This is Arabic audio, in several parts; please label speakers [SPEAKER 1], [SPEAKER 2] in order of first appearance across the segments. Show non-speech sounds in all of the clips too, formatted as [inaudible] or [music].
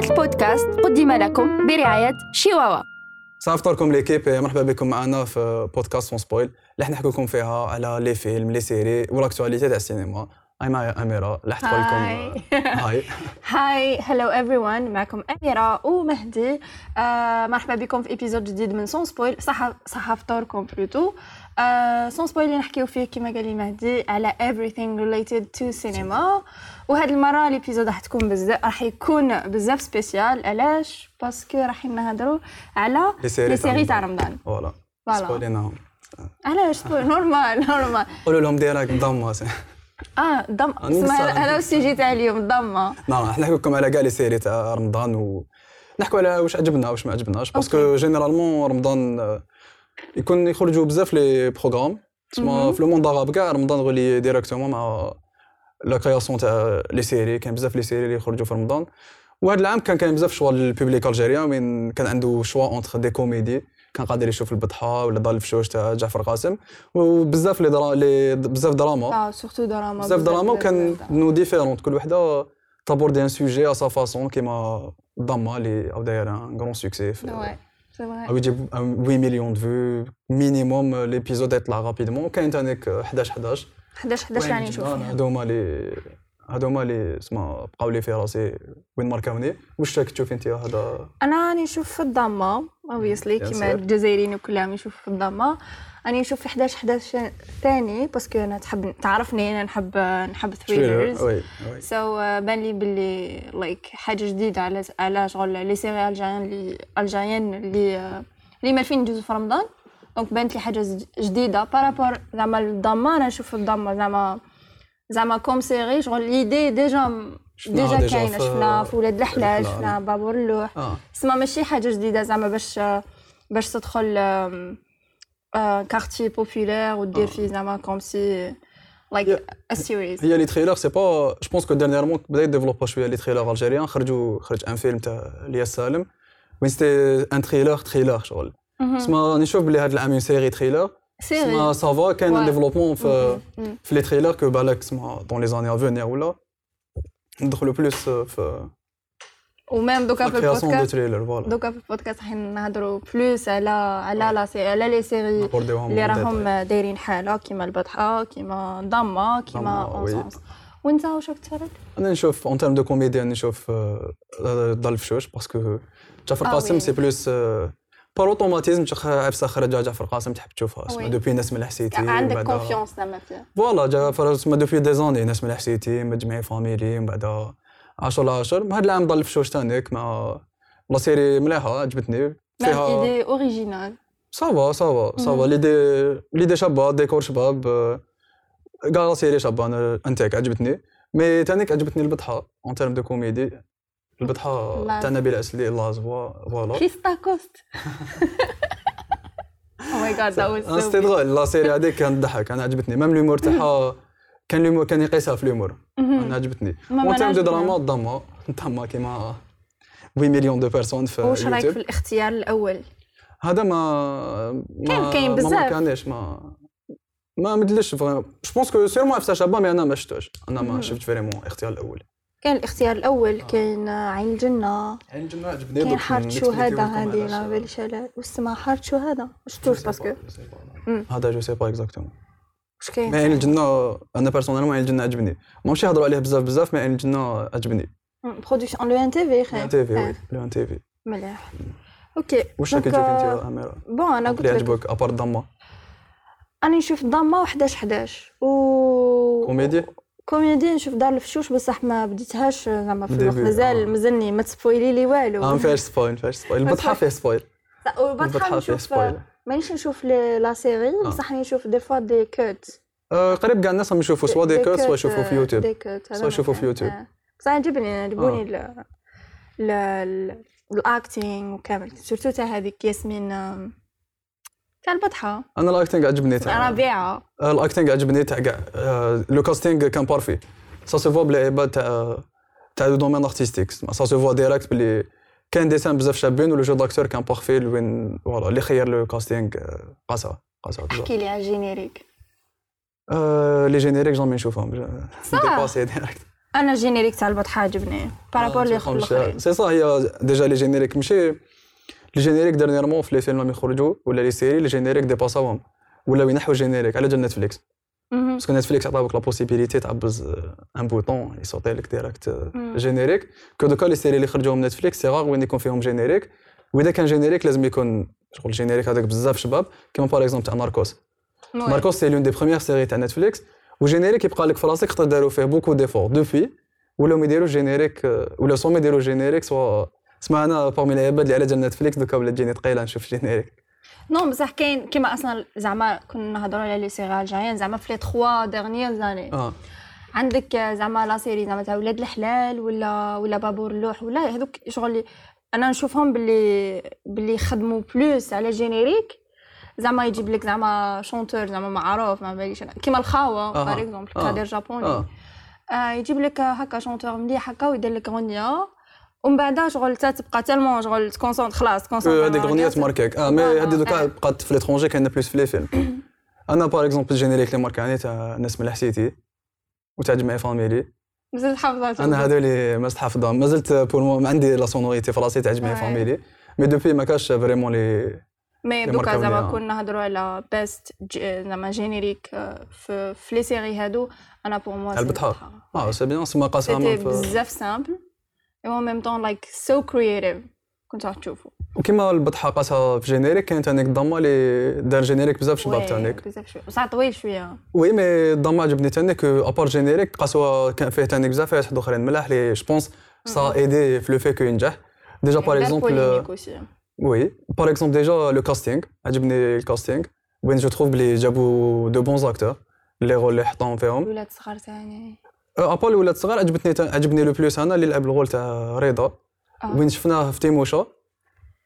[SPEAKER 1] هذا البودكاست قدم لكم برعاية شيواوا
[SPEAKER 2] صح فطوركم l'équipe مرحبا بكم معنا في بودكاست sans spoil. اللي راح نحكي لكم فيها على les films les séries و l'actualité تاع السينما. هاي معايا أميرة راح تقول لكم هاي.
[SPEAKER 3] هاي. [laughs] هلو ايفري معكم أميرة ومهدي. آه مرحبا بكم في épisode جديد من sans spoil. صح صح فطوركم plutôt sans spoil اللي نحكيو فيه كما قال لي مهدي على everything related to cinema. وهاد المرة l'épisode راح تكون بزاف راح يكون بزاف spécial علاش؟ parce que راح نهضروا على les séries تاع رمضان
[SPEAKER 2] voilà
[SPEAKER 3] voilà.
[SPEAKER 2] سبويليناهم
[SPEAKER 3] علاش؟ normal normal
[SPEAKER 2] قولوا لهم direct الدامة
[SPEAKER 3] آه ضم هذا ال sujet تاع اليوم ضمه
[SPEAKER 2] نعم راح نحكي لكم على كاع les séries تاع رمضان و نحكوا على واش عجبنا واش ما عجبناش. parce que généralement رمضان آه، يكون يخرجوا بزاف les programmes. تسمى في le monde كاع رمضان relié directement مع la création تاع les séries كاين بزاف les séries اللي يخرجوا في رمضان. وهذا العام كان كاين بزاف choix لل public algérien وين كان عنده choix entre des comédies كان قادر يشوف البطحة ولا دار الفشوش تاع جعفر قاسم. وبزاف les dra لي بزاف دراما.
[SPEAKER 3] آه surtout دراما.
[SPEAKER 2] بزاف دراما وكان. نو différentes كل وحدة تابوردي un sujet à sa façon كيما الدامة اللي أو داير un
[SPEAKER 3] grand succès vrai.
[SPEAKER 2] أو يجيب 8 مليون vues minimum l'épisode يطلع rapidement كاين تانيك 11 11
[SPEAKER 3] 11 11 يعني نشوف
[SPEAKER 2] أنا
[SPEAKER 3] فيها.
[SPEAKER 2] هادوما اللي اسما بقاو لي في راسي وين ماركاوني واش راك تشوفي انت هذا
[SPEAKER 3] أنا راني نشوف في الدامة
[SPEAKER 2] obviously
[SPEAKER 3] كيما. الجزائريين كلهم يشوفوا في الدامة راني نشوف في 11 11 ثاني parce que أنا تحب تعرفني أنا نحب نحب
[SPEAKER 2] thrillers
[SPEAKER 3] so بان لي باللي like حاجة جديدة على على شغل les séries algériennes اللي algériennes اللي اللي مالفين يجوزوا في رمضان. donc بانت لي حاجة جديدة. par rapport زعما الدامة أنا نشوف الدامة زعما زعما comme série شغل l'idée
[SPEAKER 2] déjà
[SPEAKER 3] déjà
[SPEAKER 2] كاينة.
[SPEAKER 3] شفنا في ولاد الحلال. شفنا بابور اللوح.
[SPEAKER 2] آه.
[SPEAKER 3] تسمى ماشي حاجة جديدة زعما باش باش تدخل quartier populaire ودير
[SPEAKER 2] آه.
[SPEAKER 3] فيه زعما comme si
[SPEAKER 2] Yeah.
[SPEAKER 3] like a series
[SPEAKER 2] هي les trailers c'est pas je pense que dernièrement بدا ي développer شوية les trailers algériens خرجوا خرج un film تاع الياس سالم وين c'était un trailer trailer شغل تسمى نشوف بلي هاد العام en série trailer
[SPEAKER 3] série
[SPEAKER 2] تسمى ça va كاين un
[SPEAKER 3] Ouais.
[SPEAKER 2] développement في
[SPEAKER 3] مم.
[SPEAKER 2] في les trailers que بالك تسمى dans les années à venir ولا ندخلوا plus في
[SPEAKER 3] و même دوكا في البودكاست دوكا في البودكاست راح نهضروا plus على على la sé على les
[SPEAKER 2] séries
[SPEAKER 3] اللي راهم. دايرين حالة كيما البطحة كيما الدامة كيما وانت واش راك تتفرج؟
[SPEAKER 2] أنا نشوف en termes de comédiens نشوف دار الفشوش parce que جعفر قاسم. c'est plus par automatisme عفسه خرج جعفر قاسم تحب تشوفها. اسمها depuis ناس ملاح سيتي
[SPEAKER 3] عندك confiance زعما فيه
[SPEAKER 2] voilà جعفر اسمها depuis des années ناس ملاح سيتي جمعي فاميلي من بعد 10 على 10 هاد العام دار الفشوش تانيك مع la série مليحه عجبتني. فيها
[SPEAKER 3] idée originale.
[SPEAKER 2] ça va ça va ça va l'idée l'idée شابه ديكور شباب كاع لا سيري شابه أنا انتك عجبتني. مي تانيك عجبتني البطحة. اون تيرم دو كوميدي
[SPEAKER 3] البطحة.
[SPEAKER 2] تاع نبيل اسلي لاز فوا- فوالا.
[SPEAKER 3] كريستا كوست. أو ماي جاد ذات واز
[SPEAKER 2] دغال لا سيري هذيك كانت تضحك أنا عجبتني. ميم ليمور [laughs] تاعها كان ليمور كان يقيسها في ليمور أنا عجبتني. دو
[SPEAKER 3] عجبني.
[SPEAKER 2] دراما الضما الضما كيما 8 مليون دو بيرسون في
[SPEAKER 3] واش رايك في الاختيار الأول؟
[SPEAKER 2] هذا ما ما
[SPEAKER 3] كاين- كاين
[SPEAKER 2] ما
[SPEAKER 3] بزاف.
[SPEAKER 2] ماركانيش ما ما مدلش je pense que sûrement عفسه شابه mais أنا ما شفتوش. أنا ما شفت vraiment الاختيار الأول.
[SPEAKER 3] كاين الاختيار الأول كاين عين الجنة.
[SPEAKER 2] عين الجنة عجبني.
[SPEAKER 3] كاين حاره شهداء هذه لا باليش اسمها حاره شهداء ما شفتوش parce que.
[SPEAKER 2] هذا je sais pas exactement
[SPEAKER 3] واش كاين؟
[SPEAKER 2] الجنة أنا personnellement عين الجنة عجبني. ماشي يهضروا عليه بزاف بزاف mais عين الجنة عجبني.
[SPEAKER 3] production l'ENTV
[SPEAKER 2] لو
[SPEAKER 3] خير
[SPEAKER 2] ENTV
[SPEAKER 3] آه،
[SPEAKER 2] oui l'ENTV
[SPEAKER 3] مليح. OK
[SPEAKER 2] واش
[SPEAKER 3] donc،
[SPEAKER 2] تشوفي
[SPEAKER 3] آه،
[SPEAKER 2] أنت أميرة؟
[SPEAKER 3] bon أنا قلت لك.
[SPEAKER 2] عجبك à part
[SPEAKER 3] الدامة أنا نشوف الدامة و11 11 و
[SPEAKER 2] comédie؟
[SPEAKER 3] comédie نشوف دار الفشوش بصح ما بديتهاش زعما في الوقت. مازال
[SPEAKER 2] آه.
[SPEAKER 3] مازالني ما ت spoiler لي والو.
[SPEAKER 2] ما فيهاش spoil ما فيهاش spoil البطحة فيه
[SPEAKER 3] spoil
[SPEAKER 2] البطحة فيه
[SPEAKER 3] نشوف
[SPEAKER 2] spoil
[SPEAKER 3] مانيش نشوف la série بصح نشوف des fois des cuts.
[SPEAKER 2] آه، قريب كاع الناس راهم يشوفوا soit des cuts soit يشوفوا في يوتيوب. soit يشوفوا في يوتيوب.
[SPEAKER 3] بصح عجبني عجبوني
[SPEAKER 2] آه.
[SPEAKER 3] ال ال ال- ال acting وكامل. surtout تاع هذيك ياسمين تاع البطحه
[SPEAKER 2] أنا ال acting عجبني تاع
[SPEAKER 3] ربيعة.
[SPEAKER 2] آه، ال acting عجبني تاع كاع. آه، le casting كان parfait ça se voit بلي عباد تاع تاع le domaine artistique ça se voit direct بلي كاين des scènes بزاف شابين و le jeu d'acteur كان parfait وين voilà اللي خير le casting آه، قاسها بزاف
[SPEAKER 3] احكي لي على ال générique
[SPEAKER 2] آه، les génériques jamais نشوفهم.
[SPEAKER 3] dépasser
[SPEAKER 2] direct أنا
[SPEAKER 3] ال générique تاع البطحه عجبني par rapport لي الآخرين.
[SPEAKER 2] سي صا هي déjà les génériques ماشي les génériques dernièrement في les films يخرجوا ولا les séries les génériques dépass اوهم. ولاو ينحوا générique على جال نتفليكس.
[SPEAKER 3] parce
[SPEAKER 2] que نتفليكس عطاوك la possibilité تعبز un bouton ي sauter لك direct générique que دوكا les séries اللي خرجوا من نتفليكس سي غاغ وين يكون فيهم générique واذا كان générique لازم يكون شغل générique هذاك بزاف شباب كيما par exemple تاع ناركوس. ناركوس c'est l'une des premières séries تاع نتفليكس و générique يبقى لك في راسك خاطر داروا فيه beaucoup d'efforts depuis ولاو ما يديروا générique ولا soit ما يديروا générique soit اسمع أنا parmi العباد اللي على جال نتفليكس دوكا ولات تجيني ثقيله نشوف générique
[SPEAKER 3] non بصح كاين كيما أصلا زعما كنا نهضروا على les séries الجايين زعما في les 3 dernières
[SPEAKER 2] années
[SPEAKER 3] عندك زعما la série زعما تاع ولاد الحلال ولا ولا بابور اللوح ولا هذوك شغل أنا نشوفهم باللي باللي خدموا plus على générique زعما يجيب لك زعما chanteur زعما معروف ما باليش. كيما الخاوه
[SPEAKER 2] أها.
[SPEAKER 3] par exemple
[SPEAKER 2] آه.
[SPEAKER 3] كادر جابوني آه يجيب لك هكا chanteur مليح هكا ويدير لك غنيه ومن بعد شغل تا تبقى tellement شغل تكونسونط خلاص تكونسونط
[SPEAKER 2] هذيك الأغنية ت marqui ك
[SPEAKER 3] أه mais
[SPEAKER 2] هذه دوكا
[SPEAKER 3] آه.
[SPEAKER 2] بقات في l'étranger كاينة plus في les films. [laughs] أنا par exemple ال générique اللي marqu اني تاع ناس ملاح سيتي وتاع جمعي فاميلي
[SPEAKER 3] مازال حافظات
[SPEAKER 2] أنا هذو اللي ما حافظهم مازلت pour moi عندي la sonorité في راسي تاع جمعي. فاميلي mais depuis ما كاش vraiment لي mais
[SPEAKER 3] دوكا زعما. كنا نهضروا على best زعما générique آه، في في les séries هادو. أنا pour
[SPEAKER 2] moi البطحة. آه c'est bien سما قاسها
[SPEAKER 3] بزاف simple و même temps like so creative كنت راح تشوفو
[SPEAKER 2] وكيما البطحه قاسها في générique كاين تانيك الدامة اللي دار générique بزاف شباب تانيك
[SPEAKER 3] بزاف شوية. بصح طويل شوية.
[SPEAKER 2] oui mais الدامة عجبني تانيك à part générique قاسوا كان فيه تانيك بزاف حاجات أخرين ملاح لي je pense ça aide في le fait que ينجح déjà par exemple oui par exemple déjà le casting عجبني ال casting وين je trouve بلي جابوا de bons acteurs les rôles اللي حطاهم فيهم
[SPEAKER 3] الولاد صغار ثاني
[SPEAKER 2] à part الولاد الصغار عجبتني تا- عجبني le plus أنا اللي لعب الغول تاع رضا.
[SPEAKER 3] آه.
[SPEAKER 2] وين شفناه في تيموشا.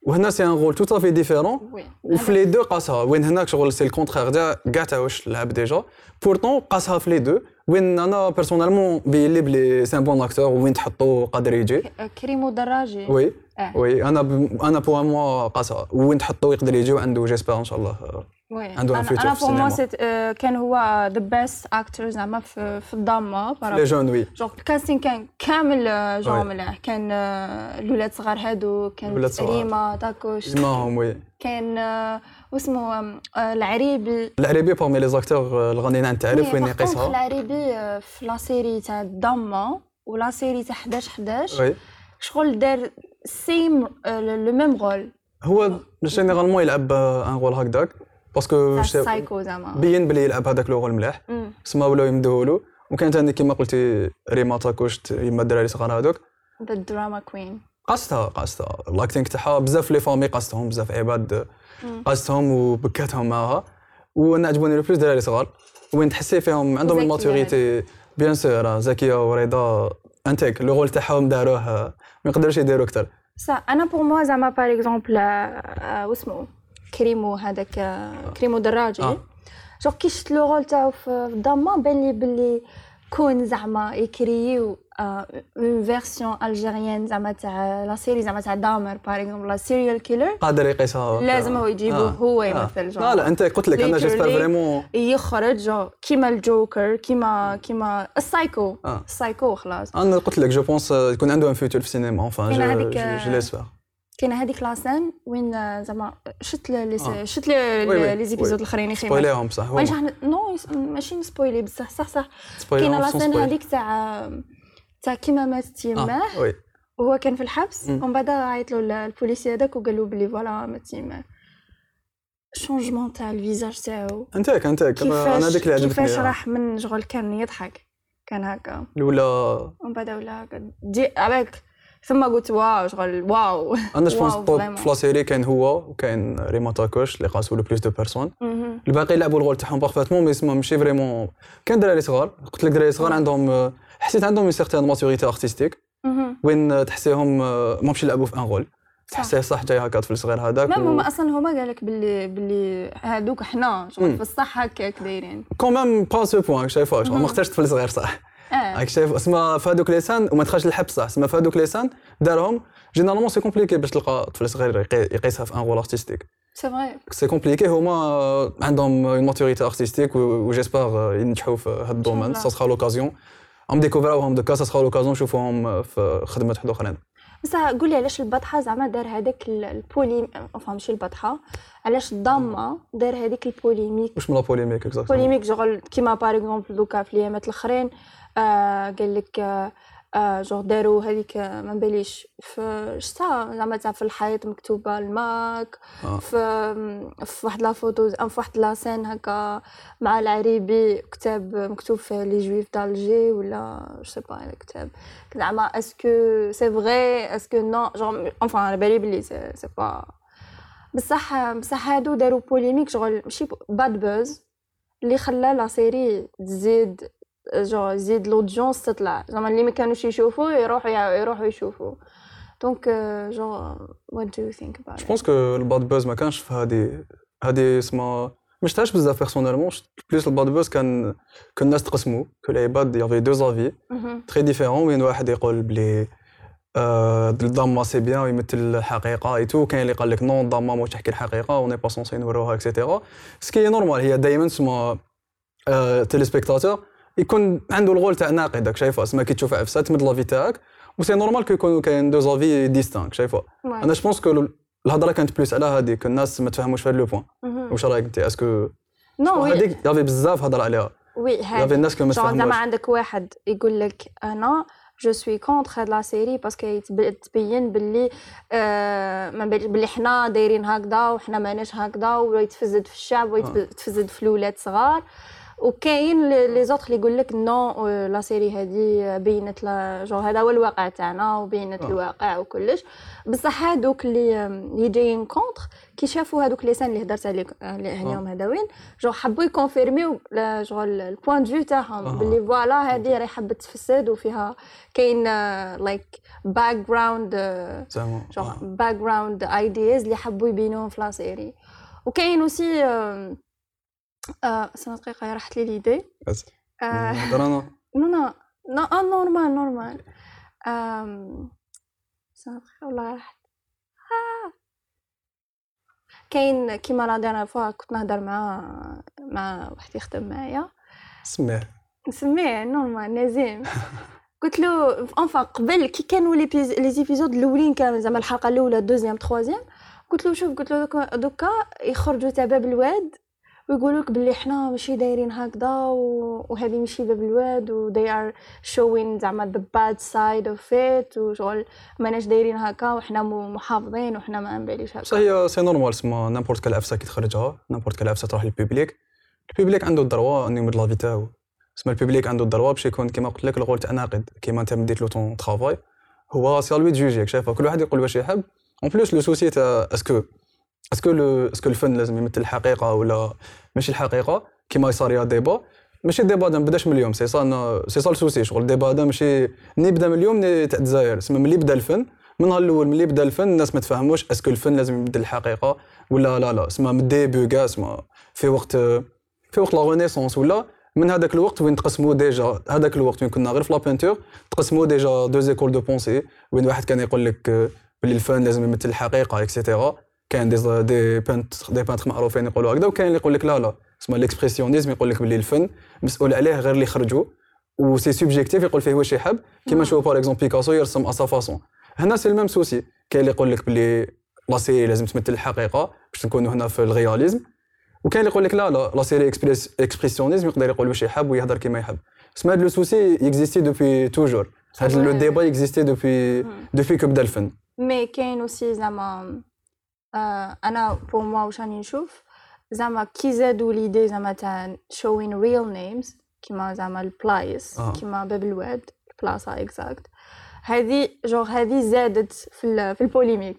[SPEAKER 2] وهنا c'est un rôle tout à fait
[SPEAKER 3] différent
[SPEAKER 2] وفي les deux قاسها. وين هناك شغل c'est ال contraire تاع كاع تاع واش لعب déjà. pourtant قاسها في les deux. وين أنا personnellement بين لي بلي c'est un bon acteur وين تحطو قادر يجي.
[SPEAKER 3] كريمو دراجي.
[SPEAKER 2] oui. oui. أنا. أنا pour moi قاسها. وين تحطو يقدر يجي وعنده j'espère إن شاء الله
[SPEAKER 3] oui
[SPEAKER 2] عنده أنا
[SPEAKER 3] pour moi كان هو the best actor زعما في في الضامه
[SPEAKER 2] les jeunes oui
[SPEAKER 3] genre ال casting كان كامل جونغ
[SPEAKER 2] وي.
[SPEAKER 3] مليح كان الولاد صغار هادو كان. ريما تاكوش
[SPEAKER 2] اسمهم oui
[SPEAKER 3] كان واسمه آه، العريبي
[SPEAKER 2] العريبي parmi les acteurs الغنيين عن تعرف
[SPEAKER 3] oui,
[SPEAKER 2] وين يقيسها
[SPEAKER 3] العريبي في la série تاع الضامه و la série تاع 11 11
[SPEAKER 2] oui
[SPEAKER 3] شغل دار c'est le même rôle
[SPEAKER 2] هو généralement يلعب un rôle هكذاك
[SPEAKER 3] parce que
[SPEAKER 2] بين بلي يلعب هذاك le rôle مليح. سما ولاو يمدوه له وكان ثاني كيما قلتي ريما تاكوش يما الدراري صغار هذوك
[SPEAKER 3] the drama queen
[SPEAKER 2] قاستها قاستها ال acting تاعها بزاف les femmes قاستهم بزاف عباد قاستهم وبكاتهم معاها وأنا عجبوني le plus دراري صغار وين تحسي فيهم عندهم
[SPEAKER 3] ال
[SPEAKER 2] maturité bien sûr زكيه ورضا انتيك le rôle تاعهم داروه ما يقدروش يديروا أكثر
[SPEAKER 3] صح أنا pour moi زعما par exemple واسمو كريمو هذاك آه، كريمو دراجي.
[SPEAKER 2] آه.
[SPEAKER 3] جو كي شفت le rôle تاعو في الضامه بان لي بلي كون زعما يكريو une version algérienne زعما تاع la série زعما تاع Dahmer par exemple le serial killer
[SPEAKER 2] قادر يقيسها
[SPEAKER 3] لازم هو يجيبوه هو يمثل جون.
[SPEAKER 2] لا لا أنت قلت لك أنا
[SPEAKER 3] j'espère.
[SPEAKER 2] vraiment
[SPEAKER 3] يخرج جو كيما الجوكر كيما كيما السايكو.
[SPEAKER 2] آه.
[SPEAKER 3] السايكو خلاص.
[SPEAKER 2] أنا قلت لك je pense يكون عنده un futur في السينما. genre
[SPEAKER 3] هذيك-
[SPEAKER 2] je l'espère
[SPEAKER 3] كاينة هذيك la scène وين آه، زعما شفت
[SPEAKER 2] آه.
[SPEAKER 3] شفت. les épisodes الأخرين
[SPEAKER 2] سبويليهم
[SPEAKER 3] واش حنا non ماشي نسبويلي بصح صح صح. كاينة
[SPEAKER 2] spoil.
[SPEAKER 3] هذيك تاع تاع كيما مات يماه
[SPEAKER 2] آه oui.
[SPEAKER 3] وهو كان في الحبس. ومن بعد عيط له ال policier هذاك وقال له بلي voilà مات يماه changement تاع ال visage تاعو.
[SPEAKER 2] انتك انتك
[SPEAKER 3] أنا
[SPEAKER 2] هذيك اللي عجبتني.
[SPEAKER 3] كيفاش
[SPEAKER 2] آه.
[SPEAKER 3] راح من شغل كان يضحك. كان هكا.
[SPEAKER 2] الأولى.
[SPEAKER 3] ومن بعد ولا هكا دي عليك. ثم قلت waouh شغل
[SPEAKER 2] waouh. أنا
[SPEAKER 3] je [laughs]
[SPEAKER 2] pense
[SPEAKER 3] vraiment.
[SPEAKER 2] في لا سيري كاين هو وكاين ريما تاكوش اللي قاسوا le plus de
[SPEAKER 3] personnes.
[SPEAKER 2] الباقي لعبوا ال rôle تاعهم parfaitement mais سما ماشي vraiment كان دراري صغار. قلت لك دراري صغار عندهم حسيت عندهم une certaine maturité
[SPEAKER 3] artistique.
[SPEAKER 2] وين تحسيهم ماهمش يلعبوا في un rôle تحسيه صح جاي هكا طفل صغير هذاك
[SPEAKER 3] même هما أصلا هما قال لك باللي باللي هادوك حنا. شغل. في الصح هكاك دايرين.
[SPEAKER 2] quand même à ce point شايفه ما اختارش طفل صغير صح. راك شايف؟ اسما في هذوك les scènes وما دخلش الحبس صح اسما في هذوك les scènes. دارهم. généralement c'est compliqué باش تلقى طفل صغير يقي- يقيسها في un rôle artistique
[SPEAKER 3] c'est vrai
[SPEAKER 2] c'est compliqué هما عندهم une maturité artistique و j'espère ينجحوا في هذا ال
[SPEAKER 3] domaine.
[SPEAKER 2] ça sera l'occasion هم ديكوفراوهم donc ça sera l'occasion نشوفوهم في خدمات واحد أخرين.
[SPEAKER 3] بصح قول لي علاش البطحة زعما دار هذاك ال polé- euh ماشي البطحة. علاش الضامه دار هذيك ال polémique؟
[SPEAKER 2] واش من la polémique exactement
[SPEAKER 3] polémique genre كيما par exemple دوكا في الأيامات الأخرين. قال لك آه جوغ داروا هذيك ما باليش في شتا زعما تاع في الحيط مكتوبة الماك
[SPEAKER 2] آه.
[SPEAKER 3] في في واحد la photo في واحد la scène هكا مع العريبي كتاب مكتوب فيه les juifs d'Alger ولا je sais pas الكتاب زعما est-ce que c'est vrai est-ce que non genre enfin على بالي بلي سي سي با بصح بصح هادو داروا polémique شغل ماشي bad buzz اللي خلى la série تزيد genre يزيد l'audience تطلع زعما اللي ما كانوش يشوفوا يروحوا يروحوا يشوفوا donc genre what do you think about
[SPEAKER 2] je pense كو الباد بوز ما كانش في هذه هذه اسمها ما شفتهاش بزاف بيرسونيلمون بليس الباد بوز كان كان الناس تقسموا كو العباد يافي دو زافي تري ديفيرون وين واحد يقول بلي الضامه سي بيان ويمثل الحقيقة اي تو كاين اللي قال لك نو الضامه مو تحكي الحقيقة وني با سونسي نوروها اكسيتيرا سكي نورمال هي دائما تسمى تيليسبيكتاتور يكون عنده الغول تاع ناقدك شايفه اسما كي تشوف في تمد لافي تاعك و c'est normal que يكونوا كاين deux avis distincts شايفه أنا je pense que الهضرة كانت plus على هذيك الناس ما تفهموش في هذا le point واش رايك انت اسكو
[SPEAKER 3] نو
[SPEAKER 2] هذيك يافي بزاف هضر عليها.
[SPEAKER 3] oui
[SPEAKER 2] y avait الناس كانوا ما
[SPEAKER 3] زعما عندك واحد يقول لك أنا je suis contre هاد la série parce que تبين باللي آه باللي حنا دايرين هكذا وحنا ماناش هكذا ويتفزد في الشعب ويتفزد في الاولاد صغار. وكاين les autres اللي يقول لك non la série هذه بينت لا جو هذا هو الواقع تاعنا وبينت
[SPEAKER 2] آه.
[SPEAKER 3] الواقع وكلش بصح هادوك اللي اللي جايين contre كي شافوا هادوك les scènes اللي هدرت عليك عليهم هذاوين جو حبوا يكونفيرميو جو ال point de vue تاعهم
[SPEAKER 2] آه.
[SPEAKER 3] باللي voilà هذه راهي حبت تفسد وفيها كاين like
[SPEAKER 2] background
[SPEAKER 3] genre
[SPEAKER 2] آه.
[SPEAKER 3] background ideas اللي حبوا يبينوهم في la série وكاين aussi آه سنة دقيقة راحت لي
[SPEAKER 2] l'idée.
[SPEAKER 3] آه
[SPEAKER 2] نهضر
[SPEAKER 3] أنا non non non normal normal. سنة دقيقة والله راحت. كاين كيما la dernière fois كنت نهضر مع مع واحد يخدم معايا.
[SPEAKER 2] سميه
[SPEAKER 3] نسميه normal نزيم [laughs] قلت له enfin قبل كي كانوا les épis- épisodes الأولين كامل زعما الحلقة الأولى deuxième troisième قلت له شوف قلت له دوكا- دوكا يخرجوا تاع باب الواد ويقولوا لك باللي حنا ماشي دايرين هكذا وهذه ماشي باب الواد و they are showing زعما the bad side of it وشغل ماناش دايرين هكا وحنا محافظين وحنا ما نباليش هكا.
[SPEAKER 2] هي c'est normal سما n'importe quelle عفسه كي تخرجها n'importe quelle عفسه تروح لل public ال public عنده ال droit إنه يمد l'avis تاعو سما ال public عنده ال droit باش يكون كيما قلت لك الغول تاع ناقد كيما أنت مديت له ton travail هو c'est lui يجوجيك شايفه؟ كل واحد يقول واش يحب. en plus le souci تاع est-ce que est-ce que le est-ce que الفن لازم يمثل الحقيقة ولا ماشي الحقيقة؟ كيما يصير y a débat. ماشي هذا ما بداش من اليوم. c'est ça c'est ça ال souci شغل ال débat هذا ماشي né بدا من اليوم né تاع الجزائر سما ملي بدا الفن من نهار الأول ملي بدا الفن الناس ما تفهموش est-ce que الفن لازم يمثل الحقيقة ولا لا لا. سما من ال début كاع سما في وقت في وقت la Renaissance ولا من هذاك الوقت وين تقسموا déjà هذاك الوقت وين كنا غير في la peinture تقسموا déjà deux écoles deux pensées وين واحد كان يقول لك باللي الفن لازم يمثل الحقيقة et cetera كاين des des peintres des peintres معروفين يقولوا هكذا وكاين اللي يقول لك لا لا. اسمها l'expressionnisme يقول لك باللي الفن مسؤول عليه غير اللي يخرجوا و c'est subjectif يقول فيه واش يحب. كيما نشوفوا par exemple بيكاسو يرسم à sa façon هنا c'est ال même souci كاين اللي يقول لك باللي la série لازم تمثل الحقيقة باش نكونوا هنا في ال réalisme. وكاين اللي يقول لك لا لا. la série expressionnisme يقدر يقول واش يحب ويهضر كيما يحب. سما هاد le souci يكزيستي depuis toujours هاد le débat يكزيستي depuis depuis que بدأ الفن.
[SPEAKER 3] mais كاين aussi زعما أنا pour moi واش راني نشوف زعما كي زادوا l'idée زعما تاع showing real names كيما زعما البلايص. كيما باب الواد البلاصه exacte هذه je جوغ هذه زادت في في ال polémique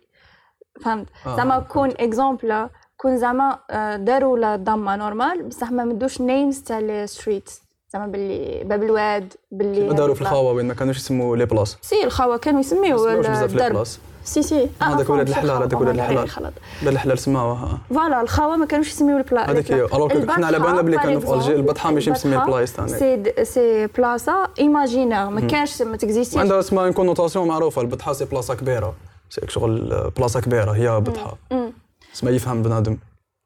[SPEAKER 2] فهمت.
[SPEAKER 3] زعما كون exemple كون زعما داروا الدامة normal بصح ما مدوش names تاع ال street زعما باللي باب الواد باللي
[SPEAKER 2] داروا في الخاوة وين؟ ما كانوش يسموا les places
[SPEAKER 3] si الخاوة كانوا يسميو الدرب سي سي
[SPEAKER 2] هذاك ولاد الحلال، هذاك ولاد الحلال.
[SPEAKER 3] خلط
[SPEAKER 2] ولاد الحلال سماوها.
[SPEAKER 3] voilà الخاوة ما كانوش يسميو البلا
[SPEAKER 2] هذيك هي. alors حنا على بالنا بلي كانوا في الجي البطحة ماشي مسميه البلايص تاعنا
[SPEAKER 3] c'est c'est بلاصة. imaginaire ما كانش ما تكزيستيش
[SPEAKER 2] عندها اسمها une connotation معروفة. البطحة سي بلاصة كبيرة. سي شغل بلاصة كبيرة. هي
[SPEAKER 3] بطحة.
[SPEAKER 2] اسمها يفهم بنادم.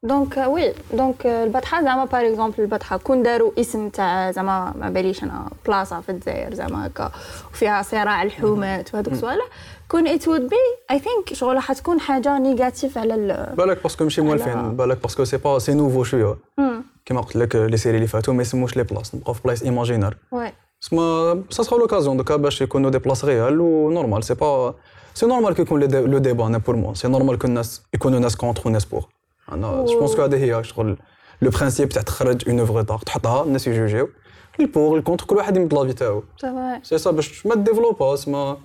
[SPEAKER 3] donc oui donc البطحه زعما par exemple البطحه كون داروا اسم تاع زعما ما باليش أنا بلاصه في الجزائر زعما هكا وفيها صراع الحومات وهذوك الصوالح كون it would be I think شغل راح تكون حاجة negative على ال
[SPEAKER 2] بالك parce que ماشي موالفين بالك parce que c'est pas c'est nouveau شوية كيما قلت لك les séries اللي فاتوا ما يسموش les places نبقاو في بلايص imaginaires
[SPEAKER 3] oui
[SPEAKER 2] سما ça sera l'occasion دوكا باش يكونوا des places réelles و normal c'est pas c'est normal que يكون le débat أنا pour moi c'est normal que الناس يكونوا ناس contre وناس pour أنا je pense que هذه هي شغل le principe تاع تخرج une œuvre d'art تحطها الناس يجوجيو ال pour ال contre كل واحد يمد l'avis تاعو. c'est ça باش ما développa mais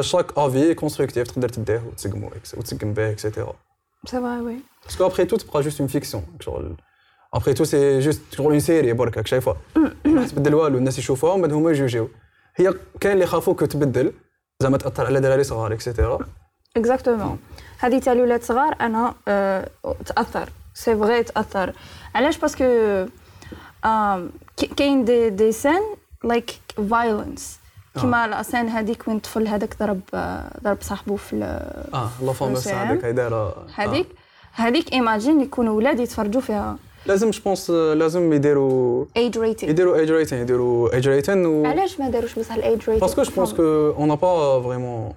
[SPEAKER 2] chaque avis constructif تقدر تديه وتسقمو وتسقم به et
[SPEAKER 3] cetera c'est vrai
[SPEAKER 2] oui parce que après tout تبقى juste une fiction شغل après tout c'est juste شغل une série برك راك شايفها. ما تبدل والو الناس يشوفوها ومن بعد هما يجوجيو هي كاين اللي يخافوك تبدل زعما تأثر على دراري صغار et
[SPEAKER 3] cetera exactement هذه تاع الولاد صغار أنا أه تأثر. c'est vrai تأثر. علاش؟ parce que كاين des des scènes like violence كيما la scène هذيك وين الطفل هذاك ضرب ضرب صاحبه في
[SPEAKER 2] آه la fameuse هذيك دايره
[SPEAKER 3] هذيك. هذيك imagine يكونوا ولاد يتفرجوا فيها.
[SPEAKER 2] لازم je pense لازم يديروا
[SPEAKER 3] age rating
[SPEAKER 2] يديروا age rating يديروا age rating و
[SPEAKER 3] علاش ما داروش بصح ال age
[SPEAKER 2] rating parce que je pense que on n'a pas vraiment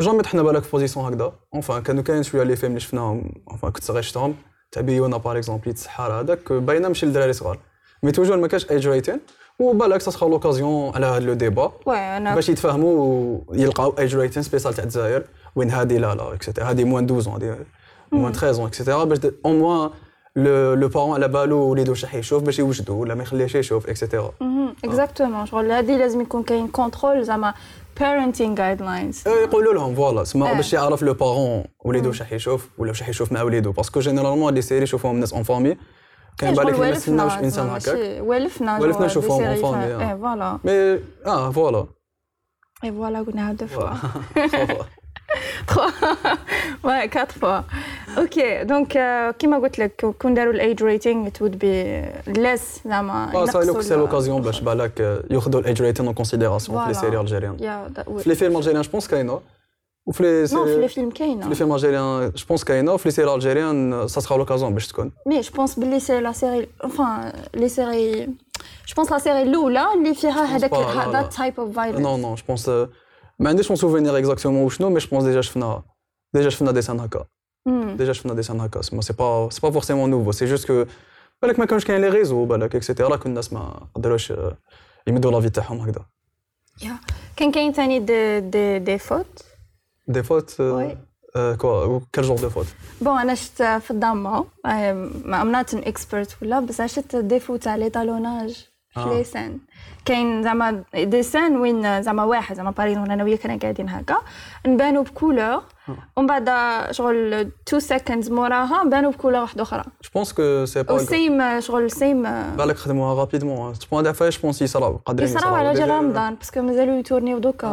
[SPEAKER 2] jamais طحنا بالك في position هكذا. enfin كانوا كاين شوية les films اللي شفناهم. enfin كنت صغير شفتهم. تاع بيونا par exemple يتسحر هذاك. باينة ماشي للدراري صغار. mais toujours ما كاش age rating وبالك c'est l'occasion على هذا le débat باش يتفاهموا ويلقاو age rating spécial تاع الجزائر. وين هذه لا لا et cetera هذه moins 12 هذه moins 13 et cetera باش au moins le le parent على بالو وليدو شح يشوف باش يوجدو ولا ما يخليهش يشوف اكسيتيرا
[SPEAKER 3] اكزاكتومون شغل هذه لازم يكون كاين contrôle زعما parenting guidelines.
[SPEAKER 2] Euh, يقولوا لهم voilà سما آه. باش يعرف le parent وليدو واش راح يشوف ولا واش راح يشوف مع وليدو. parce que généralement les séries يشوفوهم الناس en famille كان بالك ما نستناوش انسان هكاك.
[SPEAKER 3] والفنا
[SPEAKER 2] والفنا نشوفوهم en famille
[SPEAKER 3] et voilà.
[SPEAKER 2] mais آه voilà.
[SPEAKER 3] et voilà قلنا هذا [laughs] [laughs] 3 [laughs] ouais 4 fois. okay donc كيما قلت لك كون داروا ال age rating it would be less زعما
[SPEAKER 2] ça c'est l'occasion باش بالك ياخذوا ال age rating en considération في les séries algériennes في les films algériens je pense كاينة وفي لي
[SPEAKER 3] سيري في لي فيلم كاينة
[SPEAKER 2] في لي فيلم الجيريان جو بونس كاينة وفي les séries algériennes ça sera l'occasion باش تكون
[SPEAKER 3] mais je pense بلي c'est la série enfin les séries je pense la série الاولى اللي فيها هذاك هذا تايب اوف فايلنس
[SPEAKER 2] نو نو جو بونس ما عنديش mon souvenir exactement وشنو mais je pense déjà شفنا déjà شفنا des scènes هكا déjà شفنا des scènes هكا سما c'est pas c'est pas forcément nouveau c'est juste que بالك ما كانوش كاين les réseaux بالك et cetera كون الناس ما قدروش يمدوا l'avis تاعهم هكذا
[SPEAKER 3] يا كان كاين ثاني دي دي دي فوت
[SPEAKER 2] دي فوت كوا كال جور دو فوت
[SPEAKER 3] بون أنا شفت في الدامة I'm not an expert ولا بس شفت des fautes تاع l'étalonnage في les scènes كاين زعما des scènes وين زعما واحد زعما par exemple أنا وياك كنا قاعدين هكا. نبانو ب couleur. ومن بعد شغل two seconds موراها نبانو ب couleur واحدة أخرى.
[SPEAKER 2] جو بونس كو سي با
[SPEAKER 3] سيم شغل سيم
[SPEAKER 2] بالك خدموها rapidement تبون دافا je pense يصراو
[SPEAKER 3] قادرين يصراو على جال رمضان parce que مازالوا يتورنيو دوكا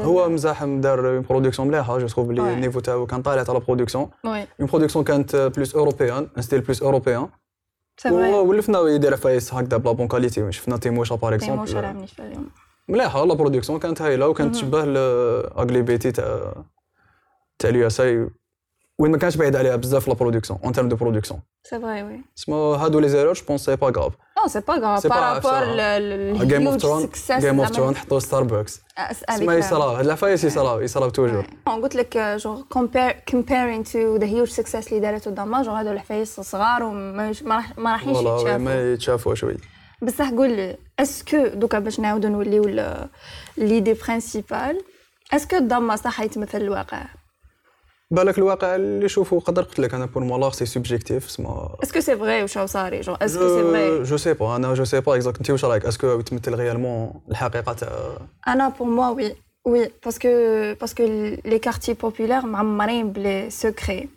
[SPEAKER 2] هو مزاح دار production مليحه je trouve بلي ال niveau تاعو كان طالع تاع la production en production كانت plus européenne un style plus européen ولفنا يدير عفايس هكذا ب la bonne qualité شفنا تيموشا par exemple
[SPEAKER 3] تيموشا راه منيش
[SPEAKER 2] مليحه la production كانت هايله وكانت تشبه ل Ugly Betty تاع تاع ال USA وين ما كانش بعيد عليها بزاف la production en termes de production
[SPEAKER 3] c'est vrai oui
[SPEAKER 2] سما هادو les erreurs je pense c'est pas grave
[SPEAKER 3] non c'est pas grave par
[SPEAKER 2] rapport Game of Thrones Game of Thrones حطوا ستاربكس سما يصرا هاد العفايس يصرا يصرا toujours
[SPEAKER 3] قلت لك je comparing to the huge success اللي دارته داما je هادو العفايس صغار وما ما راحينش
[SPEAKER 2] يتشافوا ما يتشافوش oui
[SPEAKER 3] بصح قول لي est-ce que دوكا باش نعاودو نوليو l'idée principale est-ce que الضامة صح يتمثل الواقع
[SPEAKER 2] بالك الواقع اللي يشوفوا قدر قلت لك أنا pour moi c'est subjectif سما
[SPEAKER 3] est-ce que c'est vrai واش صاري je est-ce que c'est
[SPEAKER 2] vrai je sais pas أنا je sais pas exacte انت واش رأيك؟ est-ce que يتمثل réellement الحقيقة؟ تاع
[SPEAKER 3] أنا pour moi oui oui parce que parce que les quartiers populaires معمرين ب les secrets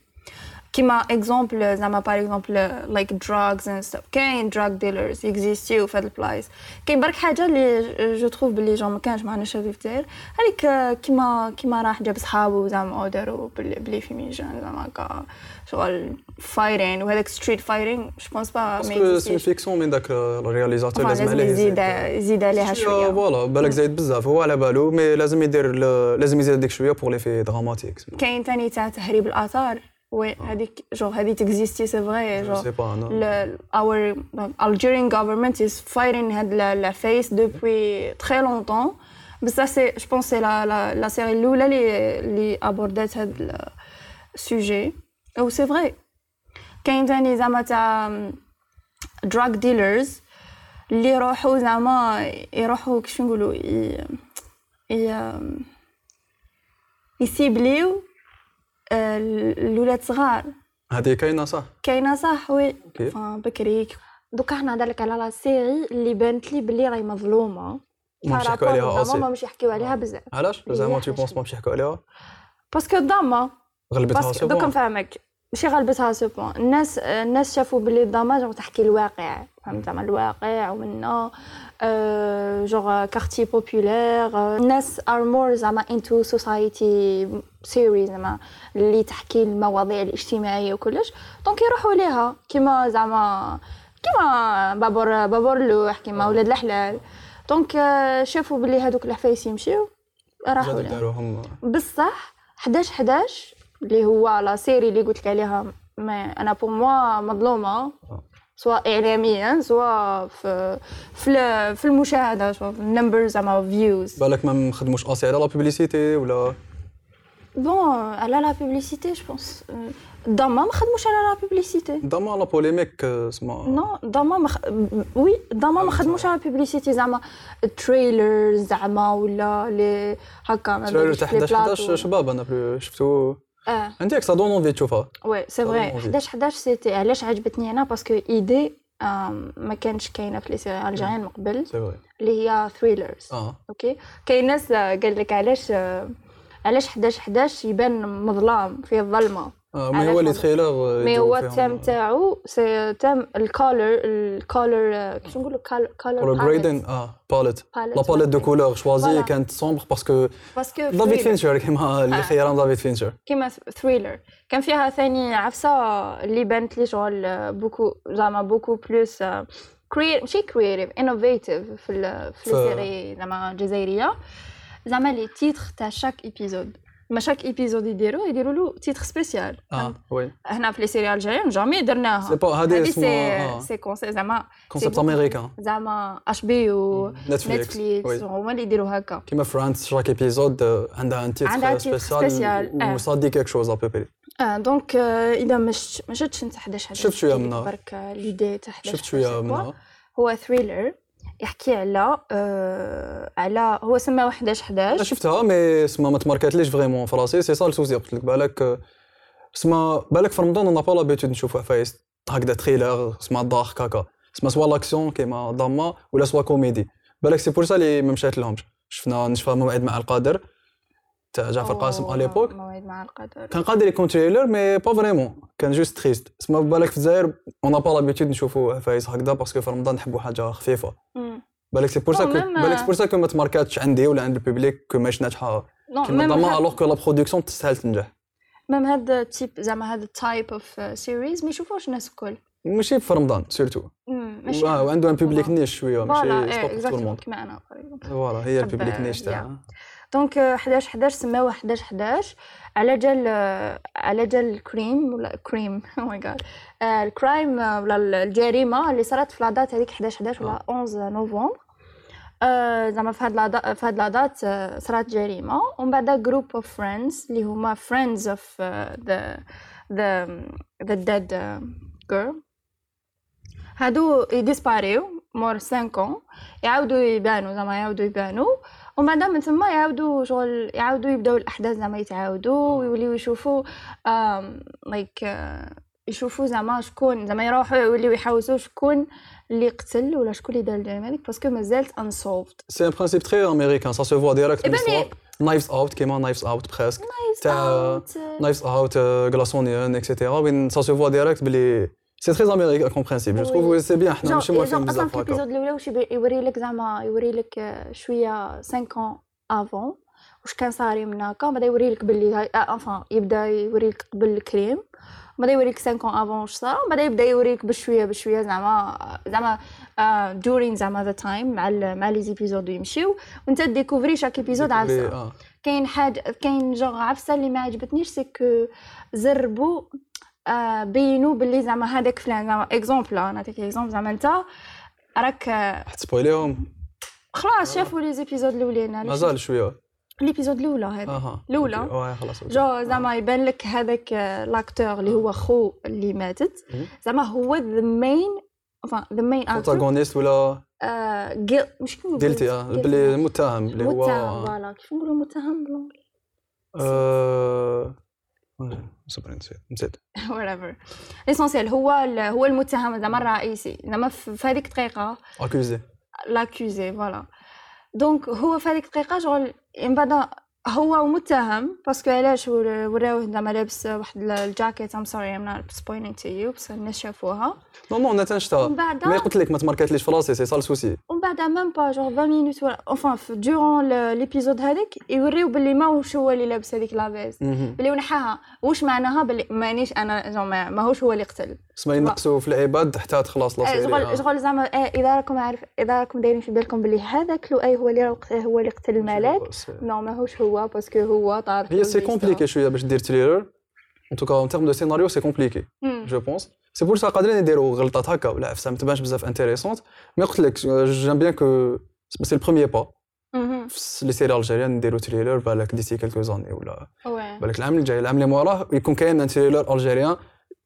[SPEAKER 3] كيما exemple زعما par exemple like drugs and stuff كاين drug dealers اكزيستيو في هاد البلايص كاين برك حاجة اللي جو تروف بلي جون ما كانش معنا شافي في الجزائر هذيك كيما كيما راح جاب صحابو زعما داروا بلي في ميجان زعما هكا شغل فايرين وهذاك ستريت فايرين جو بونس با
[SPEAKER 2] باسكو سي فيكسيون من داك الرياليزاتور
[SPEAKER 3] لازم عليه يزيد يزيد عليها شوية
[SPEAKER 2] فوالا بالك زايد بزاف هو على بالو مي لازم يدير لازم يزيد هذيك شوية بور لي في دراماتيك
[SPEAKER 3] كاين ثاني تاع تهريب الاثار وي هذيك جو هذه تكزيستي سي فري
[SPEAKER 2] جو
[SPEAKER 3] جو
[SPEAKER 2] سي با أنا
[SPEAKER 3] le, our Algerian government is fighting هاد la, la face depuis très longtemps. بس ça c'est je pense c'est la la la série الاولى اللي اللي abordait هاد ال sujet و c'est vrai كاين تاني زعما تاع drug dealers اللي يروحوا زعما يروحوا كيفاش نقولوا ي... ي... يسيبليو آه، الولاد صغار.
[SPEAKER 2] هذه كاينة صح؟
[SPEAKER 3] كاينة صح oui.
[SPEAKER 2] OK.
[SPEAKER 3] فان بكري
[SPEAKER 4] دوكا حنا نهضر لك على la série اللي بانت لي بلي راهي مظلومة.
[SPEAKER 2] ما مش يحكوا عليها
[SPEAKER 4] زعما
[SPEAKER 2] assez
[SPEAKER 4] ما مش يحكيو عليها بزاف.
[SPEAKER 2] علاش؟
[SPEAKER 4] هي
[SPEAKER 2] زعما تو
[SPEAKER 4] حاجة.
[SPEAKER 2] pense ما مش يحكوا عليها؟
[SPEAKER 3] parce que ضامه
[SPEAKER 2] غلبتها c'est
[SPEAKER 3] دوكا
[SPEAKER 2] bon
[SPEAKER 3] نفهمك. ماشي غلبتها ce point الناس الناس شافوا بلي الضامة جونغ تحكي الواقع. فهمت؟ زعما الواقع ومنه. آه، genre quartiers populaires الناس are more زعما into society série زعما اللي تحكي المواضيع الاجتماعية وكلش. donc يروحوا ليها كيما زعما كيما par rapport par rapport اللوح كيما ولاد الحلال. donc آه، شافوا بلي هذوك الحفايس يمشيو راحوا
[SPEAKER 2] داروهم.
[SPEAKER 3] بصح 11 11 اللي هو la série اللي قلت لك عليها ما أنا pour moi مظلومة. سواء اعلاميا سواء في في, في المشاهدة سواء في ال nombre زعما views
[SPEAKER 2] بالك ما مخدموش assez على la publicité ولا
[SPEAKER 3] bon على la publicité je pense ضما ما خدموش على la publicité
[SPEAKER 2] ضما la polémique اسمها
[SPEAKER 3] non ضما ما خ... oui ضما ما خدموش على publicité زعما trailer زعما ولا لي هكا ما
[SPEAKER 2] trailer
[SPEAKER 3] بالك
[SPEAKER 2] تاع
[SPEAKER 3] les
[SPEAKER 2] 11
[SPEAKER 3] بلاطو.
[SPEAKER 2] 11 شباب أنا شفتو
[SPEAKER 3] آه
[SPEAKER 2] انت ياك donne envie تشوفها
[SPEAKER 3] oui
[SPEAKER 2] c'est
[SPEAKER 3] vrai
[SPEAKER 2] envie.
[SPEAKER 3] 11 11 c'était علاش عجبتني أنا parce que idée ما كانش كاينة في les séries algériennes من قبل اللي هي
[SPEAKER 2] thrillers
[SPEAKER 3] OK كاين ناس قال لك علاش علاش 11 11 يبان مظلام فيه الظلمه
[SPEAKER 2] آه
[SPEAKER 3] mais
[SPEAKER 2] هو
[SPEAKER 3] le
[SPEAKER 2] thriller
[SPEAKER 3] mais هو ال thème تاعو c'est thème ال color ال color كيفاش نقولوا color
[SPEAKER 2] color grading آه palette la palette de couleurs
[SPEAKER 3] choisie.
[SPEAKER 2] كانت sombre parce
[SPEAKER 3] que parce que
[SPEAKER 2] دافيد فينشر كيما اللي. خيران دافيد فينشر
[SPEAKER 3] كيما thriller كان فيها ثاني عفسه اللي بانت لي شغل beaucoup زعما beaucoup plus cré ماشي créative innovative في ال série زعما جزائريه زعما les titres تاع chaque épisode ما chaque épisode يديروا يديروا له titre spécial
[SPEAKER 2] آه oui
[SPEAKER 3] هنا في les séries algériennes jamais درناها
[SPEAKER 2] c'est pas هذه اسمها c'est.
[SPEAKER 3] c'est concept زعما concept.
[SPEAKER 2] américain
[SPEAKER 3] زعما HBO
[SPEAKER 2] Netflix
[SPEAKER 3] هما اللي يديروا هكا
[SPEAKER 2] كيما فرانس chaque épisode عندها un
[SPEAKER 3] titre spécial.
[SPEAKER 2] وصادي quelque chose à
[SPEAKER 3] peu près آه donc اذا مش ما شفتش انت 11
[SPEAKER 2] شفت شوية منها.
[SPEAKER 3] برك l'idée تاع 11
[SPEAKER 2] شفت
[SPEAKER 3] شوية؟
[SPEAKER 2] منها
[SPEAKER 3] هو thriller يحكي على آه على هو سماه 11
[SPEAKER 2] أنا
[SPEAKER 3] 11
[SPEAKER 2] شفتها mais سما ما تماركاتليش vraiment. في راسي c'est ça le souci قلت لك بالك سما بالك في رمضان أنا pas l'habitude نشوف عفايس هكذا thriller سما ضاحك هكا. سما soit l'action كيما ضاما ولا soit comédie بالك c'est pour ça اللي ما مشات لهمش شفنا نشفى موعد مع القادر. تاع جعفر قاسم à l'époque
[SPEAKER 3] موعد مع القدر.
[SPEAKER 2] كان قادر يكون thriller mais pas vraiment كان juste triste. سما بالك في الجزائر on a pas l'habitude نشوفوا عفايس هكذا parce que في رمضان نحبوا حاجة
[SPEAKER 3] خفيفة.
[SPEAKER 2] بالك
[SPEAKER 3] c'est
[SPEAKER 2] pour
[SPEAKER 3] ça
[SPEAKER 2] بالك c'est pour ça que ما تماركاتش عندي ولا عند ال public كو ماش ناجحه كيما ضما alors que la production تستاهل تنجح.
[SPEAKER 3] même هاد type زعما هاد ال type of series ما يشوفوش الناس الكل.
[SPEAKER 2] ماشي في رمضان
[SPEAKER 3] surtout ماشي.
[SPEAKER 2] وعنده un
[SPEAKER 3] public.
[SPEAKER 2] niche شوية ماشي voilà
[SPEAKER 3] exactement ال monde كيما أنا.
[SPEAKER 2] voilà هي ال public
[SPEAKER 3] niche.
[SPEAKER 2] تاعها
[SPEAKER 3] donc آه، 11 11 سماوه 11 11 على جال آه، على جال ال crime ولا crime؟ oh my god ال crime آه، ولا الجريمة اللي صارت في la date هذيك 11 11 ولا 11 نوفمبر. آه، زعما في هاد la da- في هاد la date آه، صارت جريمة. ومن بعد group of friends اللي هما friends of the the the dead girl هادو يديسباريو مور 5 ans. يعاودوا يبانوا زعما يعاودوا يبانوا ومن بعد من ثم يعاودوا شغل يعاودوا يبداو الأحداث زعما يتعاودوا ويوليو يشوفوا like يشوفوا زعما شكون زعما يروحوا يوليو يحوسوا شكون اللي قتل ولا شكون اللي دار الجريمه هذيك parce
[SPEAKER 2] que مازالت unsolved c'est un principe très américain ça
[SPEAKER 3] se voit
[SPEAKER 2] direct Knives Out كيما Knives Out presque تاع
[SPEAKER 3] Knives
[SPEAKER 2] Out Glass Onion et cetera وين ça se voit direct بلي c'est très américain comme principe je trouve c'est bien حنا ماشي موافقين
[SPEAKER 3] أصلا
[SPEAKER 2] بزاف
[SPEAKER 3] في
[SPEAKER 2] هكا
[SPEAKER 3] l'épisode الاولى واش يبي- يوري لك زعما يوري لك آه، شوية 5 ans avant واش كان صاري من هكا بعدا يوري لك باللي enfin يبدا يوري لك قبل ال crime بعدا يوريك 5 ans avant واش صرا ومن بعد يبدا يوريك بشويه بشويه زعما زعما during زعما the time مع ال مع les épisodes يمشيو وانت découvrir chaque épisode عفسه
[SPEAKER 2] آه.
[SPEAKER 3] كاين حاجة كاين جوغ عفسه اللي ما عجبتنيش c'est que زربوا آه بينوا باللي زعما هذاك فلان زعما exemple نعطيك exemple زعما أنت. راك آه،
[SPEAKER 2] حتسبويليهم؟
[SPEAKER 3] خلاص شافوا les épisodes الأولين
[SPEAKER 2] مازال
[SPEAKER 3] شوية.
[SPEAKER 2] l'épisode
[SPEAKER 3] الأولى
[SPEAKER 2] هذا okay.
[SPEAKER 3] جو زعما يبان لك هذاك آه، l'acteur اللي هو خو اللي ماتت. زعما هو the main enfin the main
[SPEAKER 2] protagoniste ولا؟
[SPEAKER 3] مش كيف نقول
[SPEAKER 2] ديلتي آه بلي المتهم اللي هو
[SPEAKER 3] متهم voilà. كيف نقولوا متهم بال
[SPEAKER 2] anglais آه، نسيت نسيت [laughs]
[SPEAKER 3] whatever. l'essentiel هو هو المتهم. زعما الرئيسي زعما في في هذيك الدقيقه
[SPEAKER 2] accusé
[SPEAKER 3] l'accusé voilà donc هو في هذيك الدقيقه شغل من بعد هو متهم parce que علاش ور- وراوه زعما لابس واحد الجاكيت I'm sorry I'm not spoiling to you بس الناس شافوها.
[SPEAKER 2] نو نو
[SPEAKER 3] أنا بعد
[SPEAKER 2] مي قلت لك ما تماركاتليش في راسي سي سا السوسي
[SPEAKER 3] ومن بعد ميم با جوغ 20 مينوت ولا انفان دورون ليبيزود هذاك يوريو باللي ماهوش هو اللي لابس هذيك لابيز باللي ونحاها واش معناها؟ باللي مانيش أنا زعما ما- ماهوش هو اللي قتل.
[SPEAKER 2] سما ينقصوا في العباد حتى تخلص لا
[SPEAKER 3] آه، شغل
[SPEAKER 2] آه.
[SPEAKER 3] شغل زعما آه، إذا راكم عارف إذا راكم دايرين في بالكم باللي هذاك لؤي هو اللي هو اللي قتل الملاك. نو ماهوش هو. باسكو هو طار
[SPEAKER 2] هي سي كومبليكي شوية باش دير تريلر ان توكا ان تيرم دو سيناريو سي كومبليكي جو بونس سي بور سا قادرين يديروا غلطات هكا ولا عفسه ما تبانش بزاف انتيريسونت مي قلت لك جيم بيان كو سي البروميير با في لي سيري الجيريان نديرو تريلر بالك ديسي كيلكو زاني ولا بالك العام الجاي العام اللي موراه يكون كاين ان تريلر الجيريان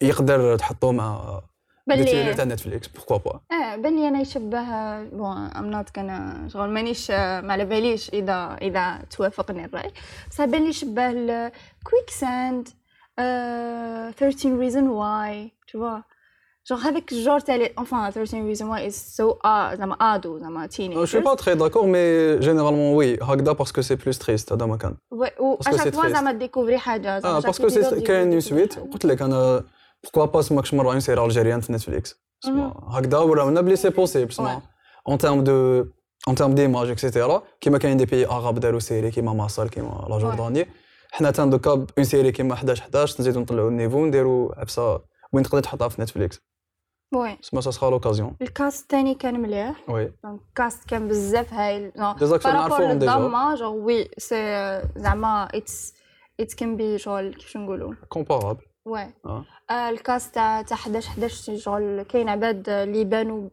[SPEAKER 2] يقدر تحطوه مع
[SPEAKER 3] باللي
[SPEAKER 2] تاع نتفليكس بوركوا با
[SPEAKER 3] آه باللي أنا يشبه بون ام نوت كان شغل مانيش آه، ما على باليش اذا إذا توافقني الرأي. بصح بان لي يشبه كويك ساند 13 reason why tu vois. Genre هذاك الجور تاع لي enfin 13 reason why is so ah زعما ادو زعما
[SPEAKER 2] جو سوي با تري داكور مي جينيرالمون وي هكذا باسكو سي بلوس تريست هذا ما كان.
[SPEAKER 3] و اشاك فوا. زعما ديكوفري حاجة زعما آه
[SPEAKER 2] باسكو سي كاين اون سويت. قلت لك أنا بوركوا با سماكش مره اون سيري الجيريان في نتفليكس هكذا وراونا بلي سي بوسيبل سما اون تيرم دو اون تيرم ديماج اكسيتيرا كيما كاين دي بي اغاب داروا سيري كيما مصر كيما لا جورداني حنا تان دوكا اون سيري كيما 11 11 نزيدو نطلعوا النيفو نديروا عبسه وين تقدر تحطها في نتفليكس
[SPEAKER 3] وي
[SPEAKER 2] سما سا سخا لوكازيون
[SPEAKER 3] الكاست الثاني كان مليح
[SPEAKER 2] وي
[SPEAKER 3] الكاست كان بزاف هايل
[SPEAKER 2] Des acteurs نعرفوهم ديجا.
[SPEAKER 3] زعما وي سي زعما اتس ات كان بي شغل كيفاش نقولوا
[SPEAKER 2] كومبارابل
[SPEAKER 3] وي
[SPEAKER 2] آه.
[SPEAKER 3] الكاست تاع تاع 11 11 شغل كاين عباد اللي بانوا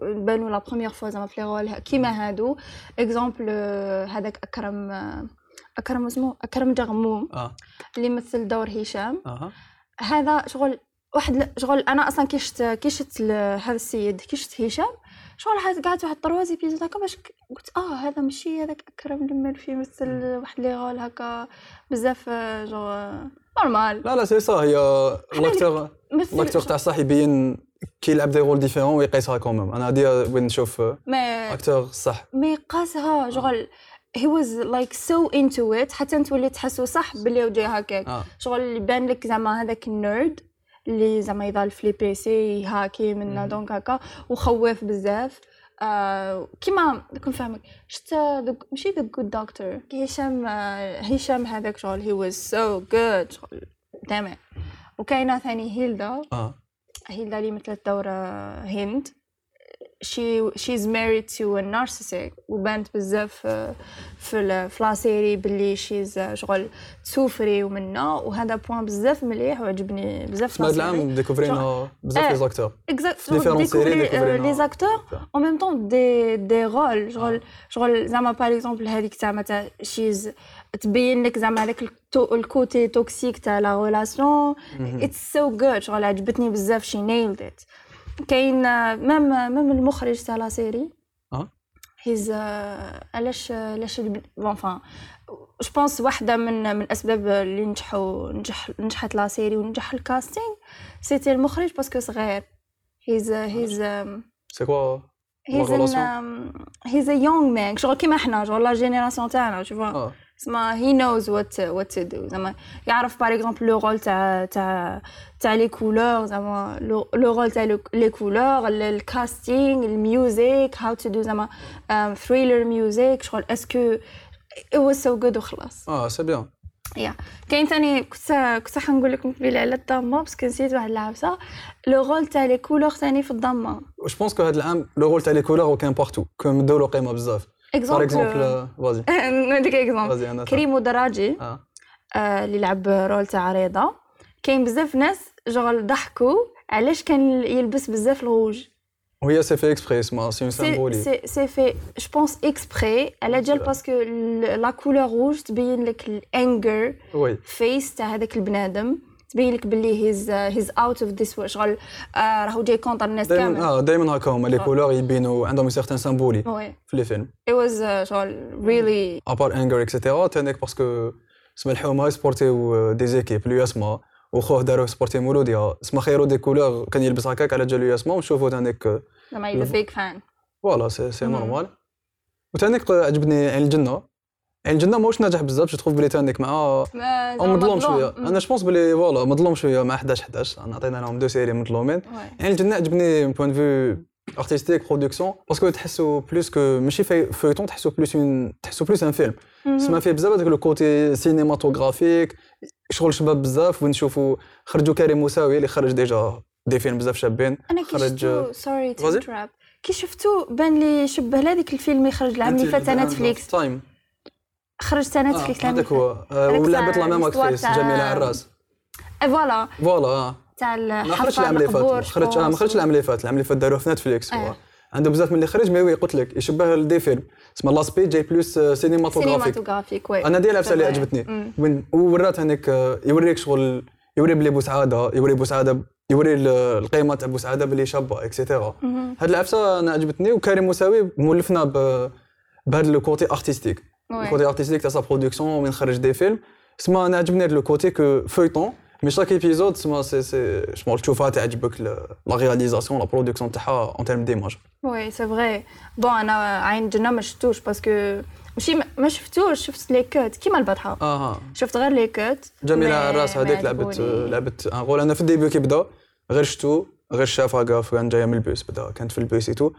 [SPEAKER 3] بانوا la première fois زعما في لي رول كيما هادو exemple هذاك اكرم اكرم اسمه اكرم جغموم اللي مثل دور هشام هذا شغل واحد شغل أنا أصلا كي شفت كي شفت هذا السيد كي شفت هشام شغل قعدت واحد trois épisodes هكا باش قلت آه هذا ماشي هذاك أكرم لما في مثل واحد لي رول هكا بزاف جو آه، normal
[SPEAKER 2] لا لا سي سا هي
[SPEAKER 3] l'acteur
[SPEAKER 2] l'acteur تاع صح يبين كي يلعب des rôles différents ويقيسها quand même أنا هادي وين نشوف acteur صح.
[SPEAKER 3] mais قاسها شغل he was like so into it حتى تولي تحسو صح بلي وجه هكاك.
[SPEAKER 2] آه.
[SPEAKER 3] شغل اللي بان لك زعما هذاك ال nerd اللي زعما يضل في les PC هاكي منا
[SPEAKER 2] مم.
[SPEAKER 3] donc هكا وخواف بزاف. آه كيما دوك نفهمك شفت the- ماشي The Good Doctor هشام آه هشام هذاك شغل he was so good. شغل دامع وكاينة ثاني هيلدا.
[SPEAKER 2] آه.
[SPEAKER 3] هيلدا اللي مثلت دور هند. She she's married to a narcissist وبانت بزاف آه، في في لا سيري باللي she's آه، شغل تسوفري ومنا وهذا بوان بزاف مليح وعجبني بزاف في لا
[SPEAKER 2] العام ديكوفرينا بزاف. لي زاكتور découvrir
[SPEAKER 3] لي زاكتور en même temps des des rôles. شغل شغل زعما باغ اكزومبل هذيك زعما تاع شيز تبين لك زعما هذاك ال côté toxique تاع la relation it's so good شغل عجبتني بزاف. she nailed it كاين même même المخرج تاع la série.
[SPEAKER 2] آه.
[SPEAKER 3] he's علاش علاش bon enfin je pense واحدة من من الاسباب اللي نجحوا نجح نجحت la série ونجح ال casting c'était المخرج parce que صغير he's
[SPEAKER 2] he's c'est
[SPEAKER 3] quoi
[SPEAKER 2] he's.
[SPEAKER 3] he's a young man شغل كيما حنا شغل la génération تاعنا شوف
[SPEAKER 2] آه.
[SPEAKER 3] اسمها he knows what what to do زعما يعرف par exemple le rôle تاع تاع تاع les couleurs زعما le rôle تاع les couleurs ال casting ال music how to do زعما thriller music شغل est-ce que it was so good وخلاص.
[SPEAKER 2] آه c'est bien
[SPEAKER 3] il y a كاين ثاني كنت كنت حنقول لكم قبيلة على الدامة parce que نسيت واحد العفسه le rôle تاع les couleurs ثاني في الدامة.
[SPEAKER 2] je pense que هذا العام le rôle تاع les couleurs كان partout كون مداو له قيمه بزاف.
[SPEAKER 3] exemple vas-y
[SPEAKER 2] exemple أنا
[SPEAKER 3] كريم ودراجي
[SPEAKER 2] آه.
[SPEAKER 3] آه، اللي لعب rôle تاع رضا كاين بزاف ناس جوغ ضحكوا علاش كان يلبس بزاف الغوج؟
[SPEAKER 2] وهي c'est fait exprès اسمها c'est un symbole
[SPEAKER 3] c'est c'est fait je pense exprès على جال parce que la couleur rouge تبين لك ال
[SPEAKER 2] anger
[SPEAKER 3] face تاع هذاك البنادم تبين لك باللي he's he's out of this شغل آه، راهو جاي contre الناس كامل.
[SPEAKER 2] آه دائما هكا هما les couleurs يبينوا عندهم certains
[SPEAKER 3] symboles
[SPEAKER 2] في les
[SPEAKER 3] films was uh, شغل really
[SPEAKER 2] à part anger et cetera تانيك parce que سما الحومه سبورتيو des équipes l'USMA وخوه داروه supporter مولوديا سما خيرو des couleurs كان يلبس هكاك على جال l'USMA ونشوفو تانيك
[SPEAKER 3] زعما big fan.
[SPEAKER 2] voilà
[SPEAKER 3] c'est.
[SPEAKER 2] normal وتانيك عجبني عين الجنة. عين الجنه ماهوش ناجح بزاف je trouve بلي تانيك مع
[SPEAKER 3] ما
[SPEAKER 2] أو مظلوم شوية.
[SPEAKER 3] أنا
[SPEAKER 2] je pense بلي voilà مظلوم شوية مع 11 11 أنا عطينا لهم deux séries مظلومين. عين الجنة عجبني من point de vue artistique production parce que تحسو plus que ماشي feuilleton تحسو plus un تحسو plus un film سما فيه بزاف هذاك le côté cinématographique شغل شباب بزاف ونشوفوا خرجوا كريم موساوي اللي خرج déjà des films بزاف شابين.
[SPEAKER 3] أنا كي
[SPEAKER 2] خرج
[SPEAKER 3] sorry كي شفتو بان لي شبه لهذيك الفيلم اللي خرج العام اللي فات تاع نتفليكس
[SPEAKER 2] تايم
[SPEAKER 3] خرج تاع نتفليكس العام اللي
[SPEAKER 2] هذاك هو.
[SPEAKER 3] فات
[SPEAKER 2] آه،
[SPEAKER 3] هذاك
[SPEAKER 2] ولعبت
[SPEAKER 3] تاع la
[SPEAKER 2] même
[SPEAKER 3] actrice
[SPEAKER 2] جميلة عراس
[SPEAKER 3] et voilà.
[SPEAKER 2] voilà آه.
[SPEAKER 3] تاع الحفار
[SPEAKER 2] العام اللي فات
[SPEAKER 3] القبور
[SPEAKER 2] ما خرجش آه، العام اللي فات العام اللي فات داروه في نتفليكس هو
[SPEAKER 3] آه.
[SPEAKER 2] عنده بزاف من اللي خرج mais oui قلت لك يشبه des films. اسمه l'aspect جاي plus cinématographique
[SPEAKER 3] cinématographique oui.
[SPEAKER 2] أنا ديال العفسه اللي. عجبتني. وورات هناك آه، يوريك شغل يوري بلي بوسعادة يوري بوسعادة يوري ال- القيمة تاع بوسعادة بلي شابة et cetera هاد العفسه أنا عجبتني وكريم موساوي مولفنا بهذا le côté artistique.
[SPEAKER 3] ال
[SPEAKER 2] côté artistique تاع sa production وين خرج des films سما أنا عجبني le côté que feuilleton mais chaque épisode سما c'est c'est normal تشوفها تعجبك la réalisation la production تاعها en termes d'image
[SPEAKER 3] oui c'est vrai bon أنا عين جنة ما شفتوش parce que ماشي ما- شفتوش شفت les cuts كيما البطحه
[SPEAKER 2] أها
[SPEAKER 3] شفت غير les cuts
[SPEAKER 2] جميلة
[SPEAKER 3] مي-
[SPEAKER 2] الراس هذيك لعبت. لعبت ان رول أنا في الديبيو كي بدا غير شفتو غير شافها كاف كان جاية من البوس بدا كانت في البوس تو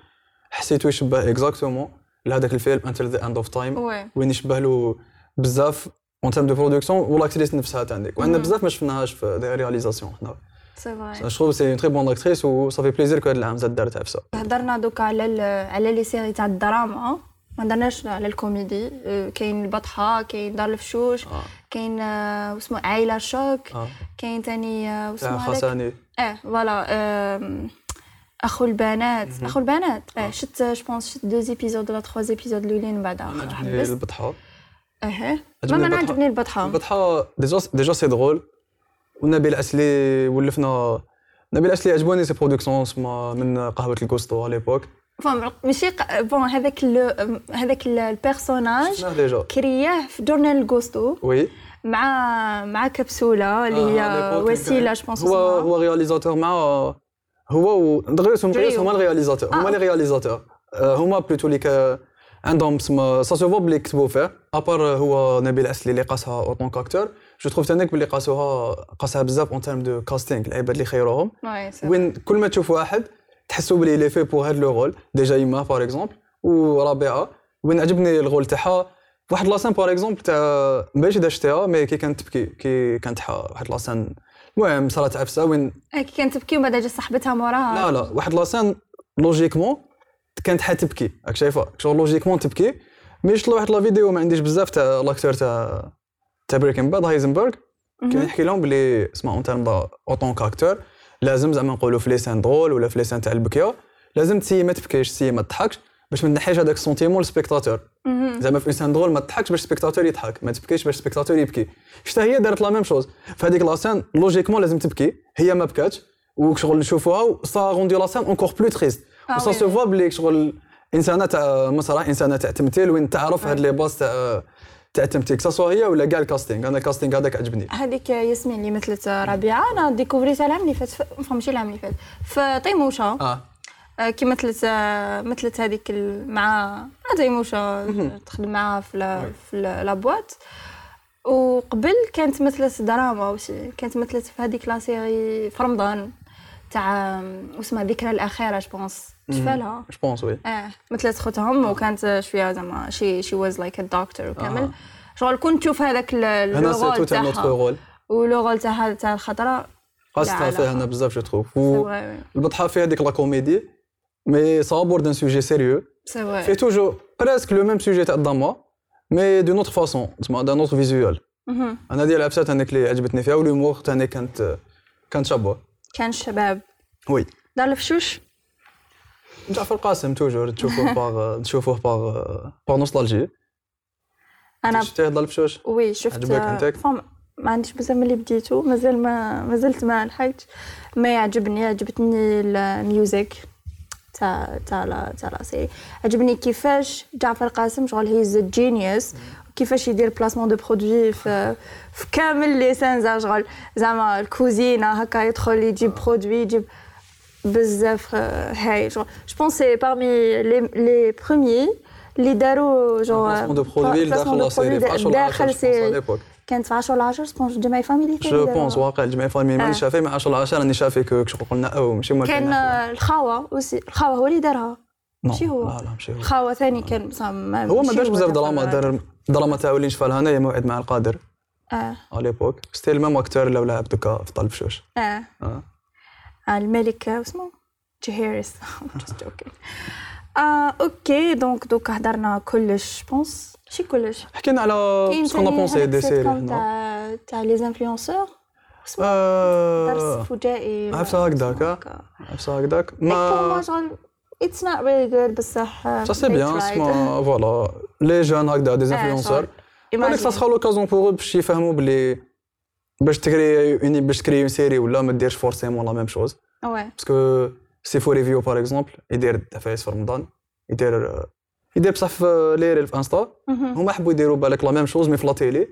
[SPEAKER 2] حسيتو يشبه اكزاكتومون لهذاك الفيلم انتل ذا اند اوف تايم
[SPEAKER 3] وي.
[SPEAKER 2] وين يشبه له بزاف اون تيرم دو برودكسيون والاكتريس نفسها تاعك وعندنا
[SPEAKER 3] مم.
[SPEAKER 2] بزاف ما شفناهاش في دي رياليزاسيون حنا.
[SPEAKER 3] سي
[SPEAKER 2] جو تروف سي اون تري بون اكتريس صافي بليزير كو هاد العام زاد دارت عفسه
[SPEAKER 3] هضرنا دوكا على على لي سيري تاع الدراما ما هضرناش على الكوميدي. أه، كاين البطحة كاين دار الفشوش
[SPEAKER 2] آه.
[SPEAKER 3] كاين أه، واسمه عائله شوك كاين واسمه
[SPEAKER 2] تاع
[SPEAKER 3] هذاك.
[SPEAKER 2] خساني
[SPEAKER 3] آه voilà آم، أخو البنات. أخو البنات. آه. شفت je pense شفت deux épisodes ولا trois épisodes الاولين من بعد.
[SPEAKER 2] أنا
[SPEAKER 3] راح
[SPEAKER 2] عجبني البطحة.
[SPEAKER 3] آه
[SPEAKER 2] عجبني
[SPEAKER 3] ما
[SPEAKER 2] أنا.
[SPEAKER 3] عجبني البطحة.
[SPEAKER 2] البطحة déjà déjà c'est drôle ونبيل أسلي ولفنا. نبيل أسلي عجبوني ses productions سما من قهوة الغوستو على
[SPEAKER 3] l'époque ماشي bon هذاك هذاك ال-
[SPEAKER 2] ال personnage
[SPEAKER 3] كرياه في جورنال الغوستو
[SPEAKER 2] oui.
[SPEAKER 3] مع مع كبسولة اللي
[SPEAKER 2] آه،
[SPEAKER 3] هي
[SPEAKER 2] وسيلة
[SPEAKER 3] je pense
[SPEAKER 2] هو هو réalisateur مع هو دغيا. هما ال réalisateur هما
[SPEAKER 3] آه.
[SPEAKER 2] les réalisateurs. آه، هما plutôt لي ك- عندهم سما ça se voit بلي كتبوا فيه. à part هو نبيل اسلي اللي قاسها en tant qu'acteur je trouve تانيك بلي قاسوها قاسها بزاف en termes de casting العباد اللي خيروهم. وين كل ما تشوف واحد تحسوا بلي il est fait pour هاد le rôle déjà يما par exemple ورابعه وين عجبني ال rôle تاعها واحد la scène par exemple تاع ماشي اذا شتيها mais كي كانت تبكي كي كانت واحد la scène المهم صارت عفسة وين؟
[SPEAKER 3] كانت تبكي ومن بعد جات صاحبتها موراها
[SPEAKER 2] لا لا واحد la scène logiquement كانت حتبكي راك شايفة؟ شغل logiquement تبكي. mais شفت واحد la vidéo ما عنديش بزاف تاع l'acteur تاع تاع بريكن باد هايزنبرغ. كان يحكي لهم بلي اسمع en termes en tant qu'acteur لازم زعما نقولوا في les scènes drôles ولا في les scènes تاع البكيه لازم تسيي ما تبكيش تسيي ما تضحكش. باش ما تنحيش هذاك ال sentiment لل spectateur. زعما في une scène drôle ما تضحكش باش ال spectateur يضحك ما تبكيش باش ال spectateur يبكي. شتا هي دارت la même chose. في هذيك la scène logiquement لازم تبكي. هي ما بكاتش. وشغل نشوفوها ça rendait la scène encore plus
[SPEAKER 3] triste
[SPEAKER 2] آه
[SPEAKER 3] و
[SPEAKER 2] ça
[SPEAKER 3] se.
[SPEAKER 2] voit بلي شغل انسانة تاع مسرح انسانة تاع تمثيل وين تعرف هاد les bases تاع تاع التمثيل soit هي ولا كاع ال casting أنا ال casting هذاك عجبني.
[SPEAKER 3] هذيك ياسمين اللي مثلت ربيعة. أنا ديكوفريتها العام اللي فات ماشي العام اللي فات. في طيموشه
[SPEAKER 2] آه
[SPEAKER 3] آه، كي مثلت آه، مثلت هذيك مع تيموشة تخدم معاها في la في la- boîte وقبل كانت مثلت دراما وشي كانت مثلت في هذيك la série في رمضان تاع واسمها ذكرى الأخيرة je pense شفالها
[SPEAKER 2] je pense oui
[SPEAKER 3] آه مثلت خوتهم وكانت شوية زعما she she was like a doctor وكامل.
[SPEAKER 2] آه.
[SPEAKER 3] شغل كنت تشوف هذاك
[SPEAKER 2] le rôle
[SPEAKER 3] تاعها.
[SPEAKER 2] و
[SPEAKER 3] le rôle تاعها تاع الخضراء
[SPEAKER 2] قاصتها
[SPEAKER 3] لا،
[SPEAKER 2] فيه
[SPEAKER 3] لا.
[SPEAKER 2] هنا بزاف
[SPEAKER 3] je vrai
[SPEAKER 2] البطحة فيها ديك la comédie. ça aborde un
[SPEAKER 3] sujet sérieux
[SPEAKER 2] c'est toujours presque le même sujet تاع الدراما mais d'une autre façon تسمى d'un autre visuel
[SPEAKER 3] مهم.
[SPEAKER 2] أنا ديال العبسات هذيك اللي عجبتني فيها وال humour ثاني كانت كانت شابه
[SPEAKER 3] كان الشباب
[SPEAKER 2] oui
[SPEAKER 3] دار الفشوش
[SPEAKER 2] جعفر القاسم toujours تشوفوه par تشوفوه par par nostalgie
[SPEAKER 3] أنا
[SPEAKER 2] شفتيه هذا الفشوش
[SPEAKER 3] oui شفت
[SPEAKER 2] عجبك؟
[SPEAKER 3] فهم ما عنديش بزاف من اللي بديتو مازال ما مازلت ما لحقتش ما يعجبني عجبتني ال music تاع تاع la تاع la. série عجبني كيفاش جعفر قاسم شغل he's genius كيفاش يدير placement de produits في في كامل les scènes شغل زعما الكوزينة هكا يدخل يجيب produit يجيب بزاف آه، هاي je بونس سي بارمي لي لي بروميي اللي داروا جو
[SPEAKER 2] بلاسمون دو برودوي داخل لا سيري في 10
[SPEAKER 3] داخل سيري
[SPEAKER 2] ليبوك
[SPEAKER 3] كانت في 10 10 سبونج جمعي فاميلي
[SPEAKER 2] جو. بونس واقع الجمعيه فامي ماني. شافي مع 10 10 راني شافي كو شغل قلنا أو ماشي هما
[SPEAKER 3] كان الخاوة الخاوة هو اللي دارها. ماشي هو.
[SPEAKER 2] لا لا ماشي هو.
[SPEAKER 3] الخاوه ثاني كان ما
[SPEAKER 2] هو ما دارش بزاف دراما. دار دراما تاعو اللي نشفى لها موعد مع القادر.
[SPEAKER 3] آه.
[SPEAKER 2] على ليبوك ستي المام اكتور اللي لعب دوكا في طلب شوش.
[SPEAKER 3] آه.
[SPEAKER 2] آه.
[SPEAKER 3] آه، الملك آه، اسمه؟ جهيرس [laughs] just joking. آه أوكي donc دوك هضرنا كلش pense ماشي كلش
[SPEAKER 2] حكينا على
[SPEAKER 3] كاين
[SPEAKER 2] سكون
[SPEAKER 3] ثاني
[SPEAKER 2] pensé
[SPEAKER 3] هذاك
[SPEAKER 2] des séries
[SPEAKER 3] sitcom
[SPEAKER 2] هنا
[SPEAKER 3] تاع تاع les influenceurs درس
[SPEAKER 2] آه،
[SPEAKER 3] فجائي
[SPEAKER 2] عرفتها هكداك، آه. عرفتها هكداك
[SPEAKER 3] ما
[SPEAKER 2] ما
[SPEAKER 3] شغل it's not really good بصح
[SPEAKER 2] ça c'est bien اسمها voilà les jeunes هكذا des
[SPEAKER 3] آه،
[SPEAKER 2] influenceurs هذيك سا sera l'occasion pour باش يفهموا بلي باش تكري اوني باش تكري اون سيري ولا ما ديرش فورسيمون لا ميم شوز
[SPEAKER 3] وي
[SPEAKER 2] باسكو سي فو ريفيو باغ اكزومبل يدير عفايس في رمضان يدير يدير بصح في لي ريل في انستا. هما حبوا يديروا بالك لا ميم شوز مي في لا تيلي.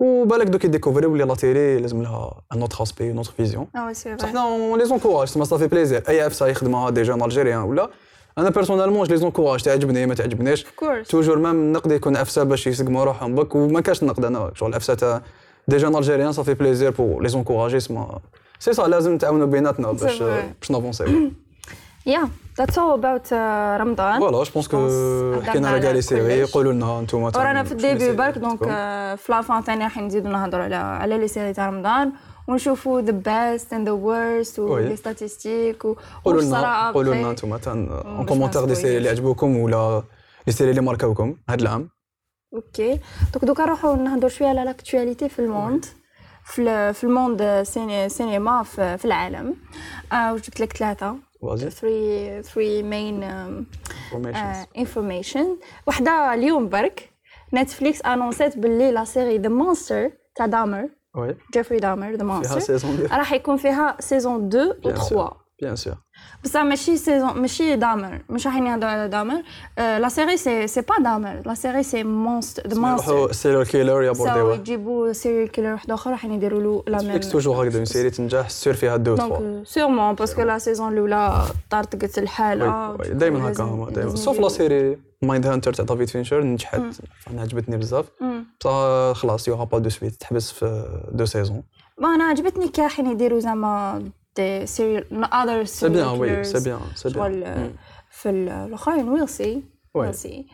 [SPEAKER 2] وبالك دوك يديكوفريو بلي لا تيلي لازم لها ان اوتر اسبي اون اوتر فيزيون
[SPEAKER 3] آه سي
[SPEAKER 2] بصح
[SPEAKER 3] فري
[SPEAKER 2] حنا اون لي زونكوراج تما صافي بليزير اي افسا يخدمها دي جون الجيريان ولا أنا بيرسونيلمون جو لي زونكوراج تعجبني ما تعجبنيش توجور ميم النقد يكون افسا باش يسقموا روحهم بك وما كاش النقد أنا شغل افسا تاع des jeunes algériens ça fait plaisir pour les encourager سما سي صا لازم نتعاونوا بيناتنا باش. باش نافونسيو
[SPEAKER 3] yeah that's all about رمضان
[SPEAKER 2] voilà je pense
[SPEAKER 3] que
[SPEAKER 2] حكينا على كاع les
[SPEAKER 3] séries.
[SPEAKER 2] قولوا لنا أنتم
[SPEAKER 3] ورانا في ال début برك donc في la fin ثاني راح نزيدو نهضروا على على les séries تاع رمضان ونشوفوا the best and the worst
[SPEAKER 2] و
[SPEAKER 3] les. statistiques
[SPEAKER 2] قولوا لنا قولوا لنا. أنتم en commentaire
[SPEAKER 3] des
[SPEAKER 2] séries اللي. عجبوكم ولا les séries اللي ماركاوكم هذا العام
[SPEAKER 3] أوكي donc دوكا نروحوا نهضروا شوية على l'actualité في ال monde في ال- في ال monde cinéma في, العالم وجبت لك ثلاثة
[SPEAKER 2] فازي
[SPEAKER 3] 3 3 مين
[SPEAKER 2] informations.
[SPEAKER 3] information وحدة اليوم برك. Netflix انونسات باللي la série The Monster تاع دامر
[SPEAKER 2] oui
[SPEAKER 3] جيفري دامر ذا
[SPEAKER 2] فيها
[SPEAKER 3] Monster
[SPEAKER 2] saison ديال
[SPEAKER 3] راح يكون فيها saison 2 و
[SPEAKER 2] Bien
[SPEAKER 3] 3
[SPEAKER 2] bien sûr
[SPEAKER 3] بصح ماشي saison ماشي دامر مش راح نهضروا على دامر la série c'est c'est pas Dahmer la série c'est Monster
[SPEAKER 2] Monster serial killer
[SPEAKER 3] سو
[SPEAKER 2] يابورديوه
[SPEAKER 3] يجيبوا serial killer واحد اخر راح يديروا له la
[SPEAKER 2] même toujours هكذا une série تنجح sûr فيها deux trois
[SPEAKER 3] segments parce que la saison الاولى طارطقت الحاله
[SPEAKER 2] دائما هكا هما دائما sauf la série Mindhunter تاع دافيد فينشر نجحت أنا عجبتني بزاف بصح خلاص y aura pas de suite تحبس في deux saisons
[SPEAKER 3] ما أنا عجبتني كي راح يديروا زعما des serial other
[SPEAKER 2] c'est bien oui c'est bien c'est bien
[SPEAKER 3] شغل في ال- الاخرين we'll
[SPEAKER 2] see.
[SPEAKER 3] we'll see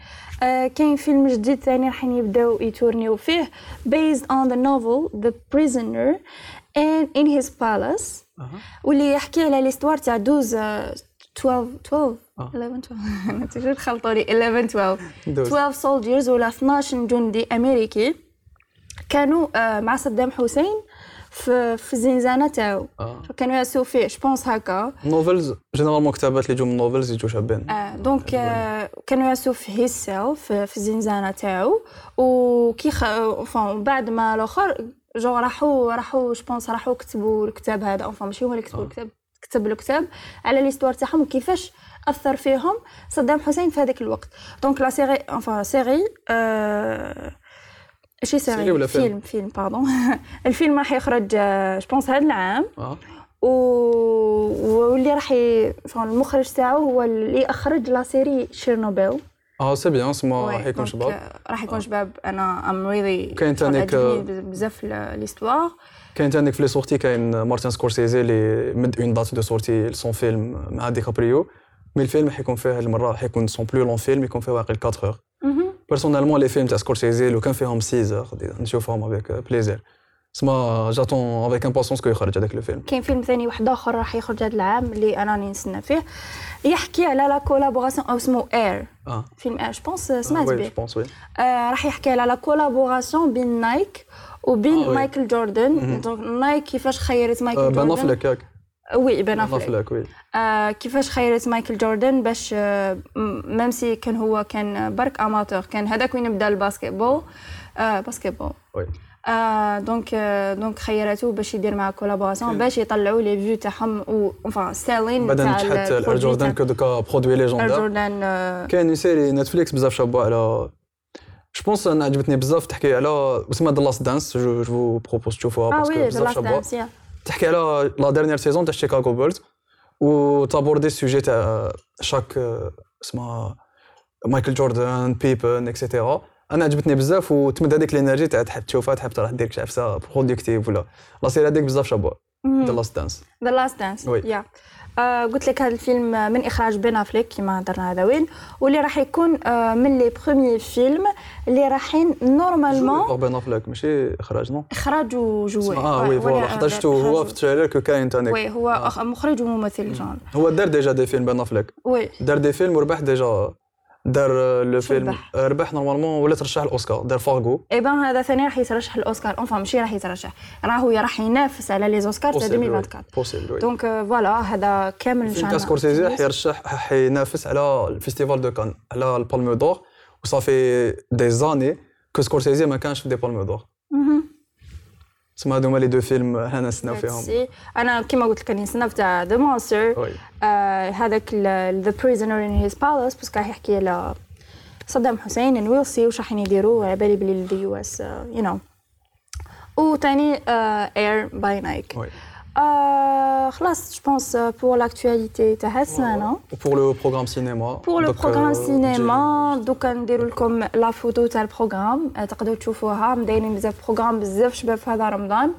[SPEAKER 3] كاين فيلم جديد ثاني راح يبداو يتورنيو فيه based on the novel The Prisoner and in his palace واللي يحكي على l'histoire تاع 12 آه، 12 12
[SPEAKER 2] آه.
[SPEAKER 3] 11 12 أنا تجي خلطوني 11 12
[SPEAKER 2] douze.
[SPEAKER 3] 12 soldiers ولا 12 جندي امريكي كانوا مع صدام حسين في في الزنزانه تاعو
[SPEAKER 2] آه.
[SPEAKER 3] كانوا يأسوا فيه. je pense هكا.
[SPEAKER 2] novels généralement كتابات اللي يجوا من novels يجوا شابين.
[SPEAKER 3] آه، donc آه، كانوا يأسوا في cell في, في الزنزانه تاعو وكي خ... enfin بعد ما الآخر je راحوا راحوا je pense راحوا كتبوا الكتاب هذا. enfin ماشي هما اللي كتبوا الكتاب كتب الكتاب على l'histoire تاعهم وكيفاش أثر فيهم صدام حسين في هذاك الوقت. donc la série enfin série آه... شي
[SPEAKER 2] série, ولا فيلم؟
[SPEAKER 3] فيلم فيلم pardon [laughs] الفيلم راح يخرج je pense هذا العام.
[SPEAKER 2] آه.
[SPEAKER 3] و... واللي راح ي... المخرج تاعو هو اللي أخرج la série Chernobyl
[SPEAKER 2] آه c'est bien سما راح يكون شباب.
[SPEAKER 3] آه، راح يكون شباب. أنا I'm really
[SPEAKER 2] كاين تانيك،
[SPEAKER 3] بزاف l'histoire
[SPEAKER 2] كاين تانيك في les sorties كاين مارتن سكورسيزي اللي مد une date de sortie son film مع ديكابريو mais الفيلم حيكون فيه المرة حيكون son plus long film يكون فيه واقع 4 heures personnellement les films تاع سكورسيزي لو كان فيهم 6 نشوفهم avec plaisir سما j'attends avec impatience que يخرج هذاك le film
[SPEAKER 3] كاين فيلم ثاني واحد اخر راح يخرج هذا العام اللي أنا راني نستنى فيه يحكي على la collaboration أو اسمه Air
[SPEAKER 2] آه
[SPEAKER 3] فيلم Air je pense سمعت به آه، راح يحكي على la collaboration بين Nike وبين
[SPEAKER 2] آه،.
[SPEAKER 3] مايكل جوردن donc Nike كيفاش خيرت مايكل جوردن
[SPEAKER 2] ياك
[SPEAKER 3] oui بن افلك
[SPEAKER 2] oui.
[SPEAKER 3] آه، كيفاش خيرت مايكل جوردن باش آه، même si كان هو كان برك amateur كان هذاك وين بدا ال
[SPEAKER 2] basketball
[SPEAKER 3] آه basketball. oui. donc donc خيرته باش يدير معاه collaboration باش يطلعوا les vues تاعهم و enfin سيلين
[SPEAKER 2] بعد نجحت
[SPEAKER 3] ال
[SPEAKER 2] produit Air Jordan
[SPEAKER 3] تاع
[SPEAKER 2] كو دوكا
[SPEAKER 3] produit
[SPEAKER 2] légendaire
[SPEAKER 3] جوردن
[SPEAKER 2] كاين série Netflix بزاف شابه على je pense أنا عجبتني بزاف تحكي على اسمها The Last Dance je vous propose تشوفوها parce
[SPEAKER 3] que ذا
[SPEAKER 2] بزاف شابه تحكي على la dernière saison تاع شيكاغو بيرز و d'abord ال sujet تاع شاك اسمها مايكل جوردن بيبن et cetera أنا عجبتني بزاف وتمد هذيك ال énergie تاع تحب تشوفها تحب تروح دير عفسه productive ولا la série هذيك بزاف شابه ذا لاست دانس
[SPEAKER 3] ذا لاست دانس. يا آه، قلت لك هذا الفيلم من إخراج بن أفليك كما هضرنا هذا وين واللي راح يكون آه، من les premiers films اللي رايحين normalement
[SPEAKER 2] بن افلك ماشي إخراج non؟
[SPEAKER 3] إخراج و
[SPEAKER 2] joue آه oui voilà حضرته هو في ال trailer كو كاين تانيك
[SPEAKER 3] oui هو مخرج وممثل جون.
[SPEAKER 2] هو دار déjà des films بن افلك
[SPEAKER 3] oui.
[SPEAKER 2] دار des films وربح déjà دار لو
[SPEAKER 3] شو
[SPEAKER 2] فيلم
[SPEAKER 3] ربح؟
[SPEAKER 2] normalement ولا ترشح الأوسكار؟ دار فارغو.
[SPEAKER 3] اي بان هذا ثاني راح يترشح الأوسكار. enfin ماشي راح يترشح. راهو راح ينافس على les Oscars تاع 2024
[SPEAKER 2] possible
[SPEAKER 3] donc آه، voilà هذا كامل ان شاء الله
[SPEAKER 2] سكورسيزي حيرشح حينافس على ال festival de Cannes على ال Palme d'or. وصافي des années que سكورسيزي ما كانش في des Palmes
[SPEAKER 3] d'or
[SPEAKER 2] تسمى هذوما les deux films أنا نستناو فيهم.
[SPEAKER 3] أنا كيما قلت لك راني نستنى تاع the
[SPEAKER 2] monster
[SPEAKER 3] هذاك the prisoner in his palace parce que راح يحكي على صدام حسين and we'll see واش راح يديروا على بالي بلي ال US you know وثاني Air by
[SPEAKER 2] Nike
[SPEAKER 3] خلاص je pense pour l'actualité تاع السمانه
[SPEAKER 2] وبور لو بروغرام سينما
[SPEAKER 3] بور لو بروغرام سينما دوكا نديرو لكم la photo تاع ال programme تقدروا تشوفوها. مدايرين بزاف programme بزاف شباب في هذا رمضان.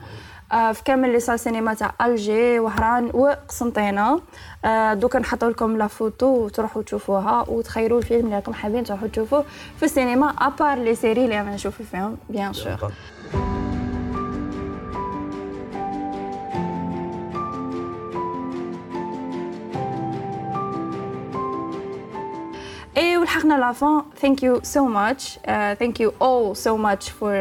[SPEAKER 3] آه، في كامل les salles cinéma تاع الجي وهران وقسنطينة. آه، دوكا نحطوا لكم la photo وتروحوا تشوفوها وتخيروا الفيلم اللي راكم حابين تروحوا تشوفوه في السينما à part les séries اللي رانا نشوفوا فيهم bien sûr اي ولحقنا la fin thank you so much ثانك يو اول سو ماتش فور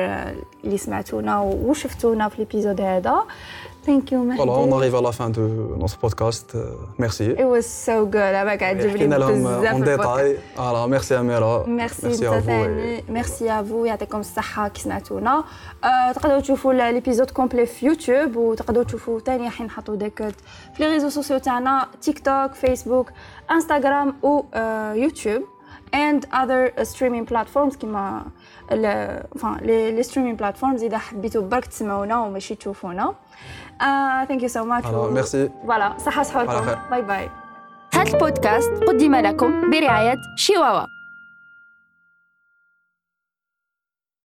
[SPEAKER 3] اللي سمعتونا وشفتونا في الابيزود هذا ثانك يو
[SPEAKER 2] فوالا اون
[SPEAKER 3] مهدي
[SPEAKER 2] اريف على فان دو نوتر بودكاست ميرسي
[SPEAKER 3] It was so good. أنا قاعد تجيب لي
[SPEAKER 2] حكينا لهم
[SPEAKER 3] بزاف
[SPEAKER 2] اون
[SPEAKER 3] البودكاست.
[SPEAKER 2] ديتاي فوالا ميرسي اميره
[SPEAKER 3] ميرسي
[SPEAKER 2] à
[SPEAKER 3] انت
[SPEAKER 2] vous
[SPEAKER 3] ثاني ميرسي افو يعطيكم الصحة كي سمعتونا آه، تقدروا تشوفوا ليبيزود كومبلي في يوتيوب وتقدروا تشوفوا تاني حين نحطوا دي كوت في لي ريزو سوسيو تاعنا تيك توك فيسبوك انستغرام و آه، YouTube and other streaming platforms كيما ال- enfin les streaming platforms. إذا حبيتوا برك تسمعونا وماشي تشوفونا. thank you so much
[SPEAKER 2] voilà merci
[SPEAKER 3] voilà صحة
[SPEAKER 2] على
[SPEAKER 3] صحوركم
[SPEAKER 2] خير.
[SPEAKER 3] bye bye
[SPEAKER 1] هذا البودكاست قدم لكم برعاية شيواوا.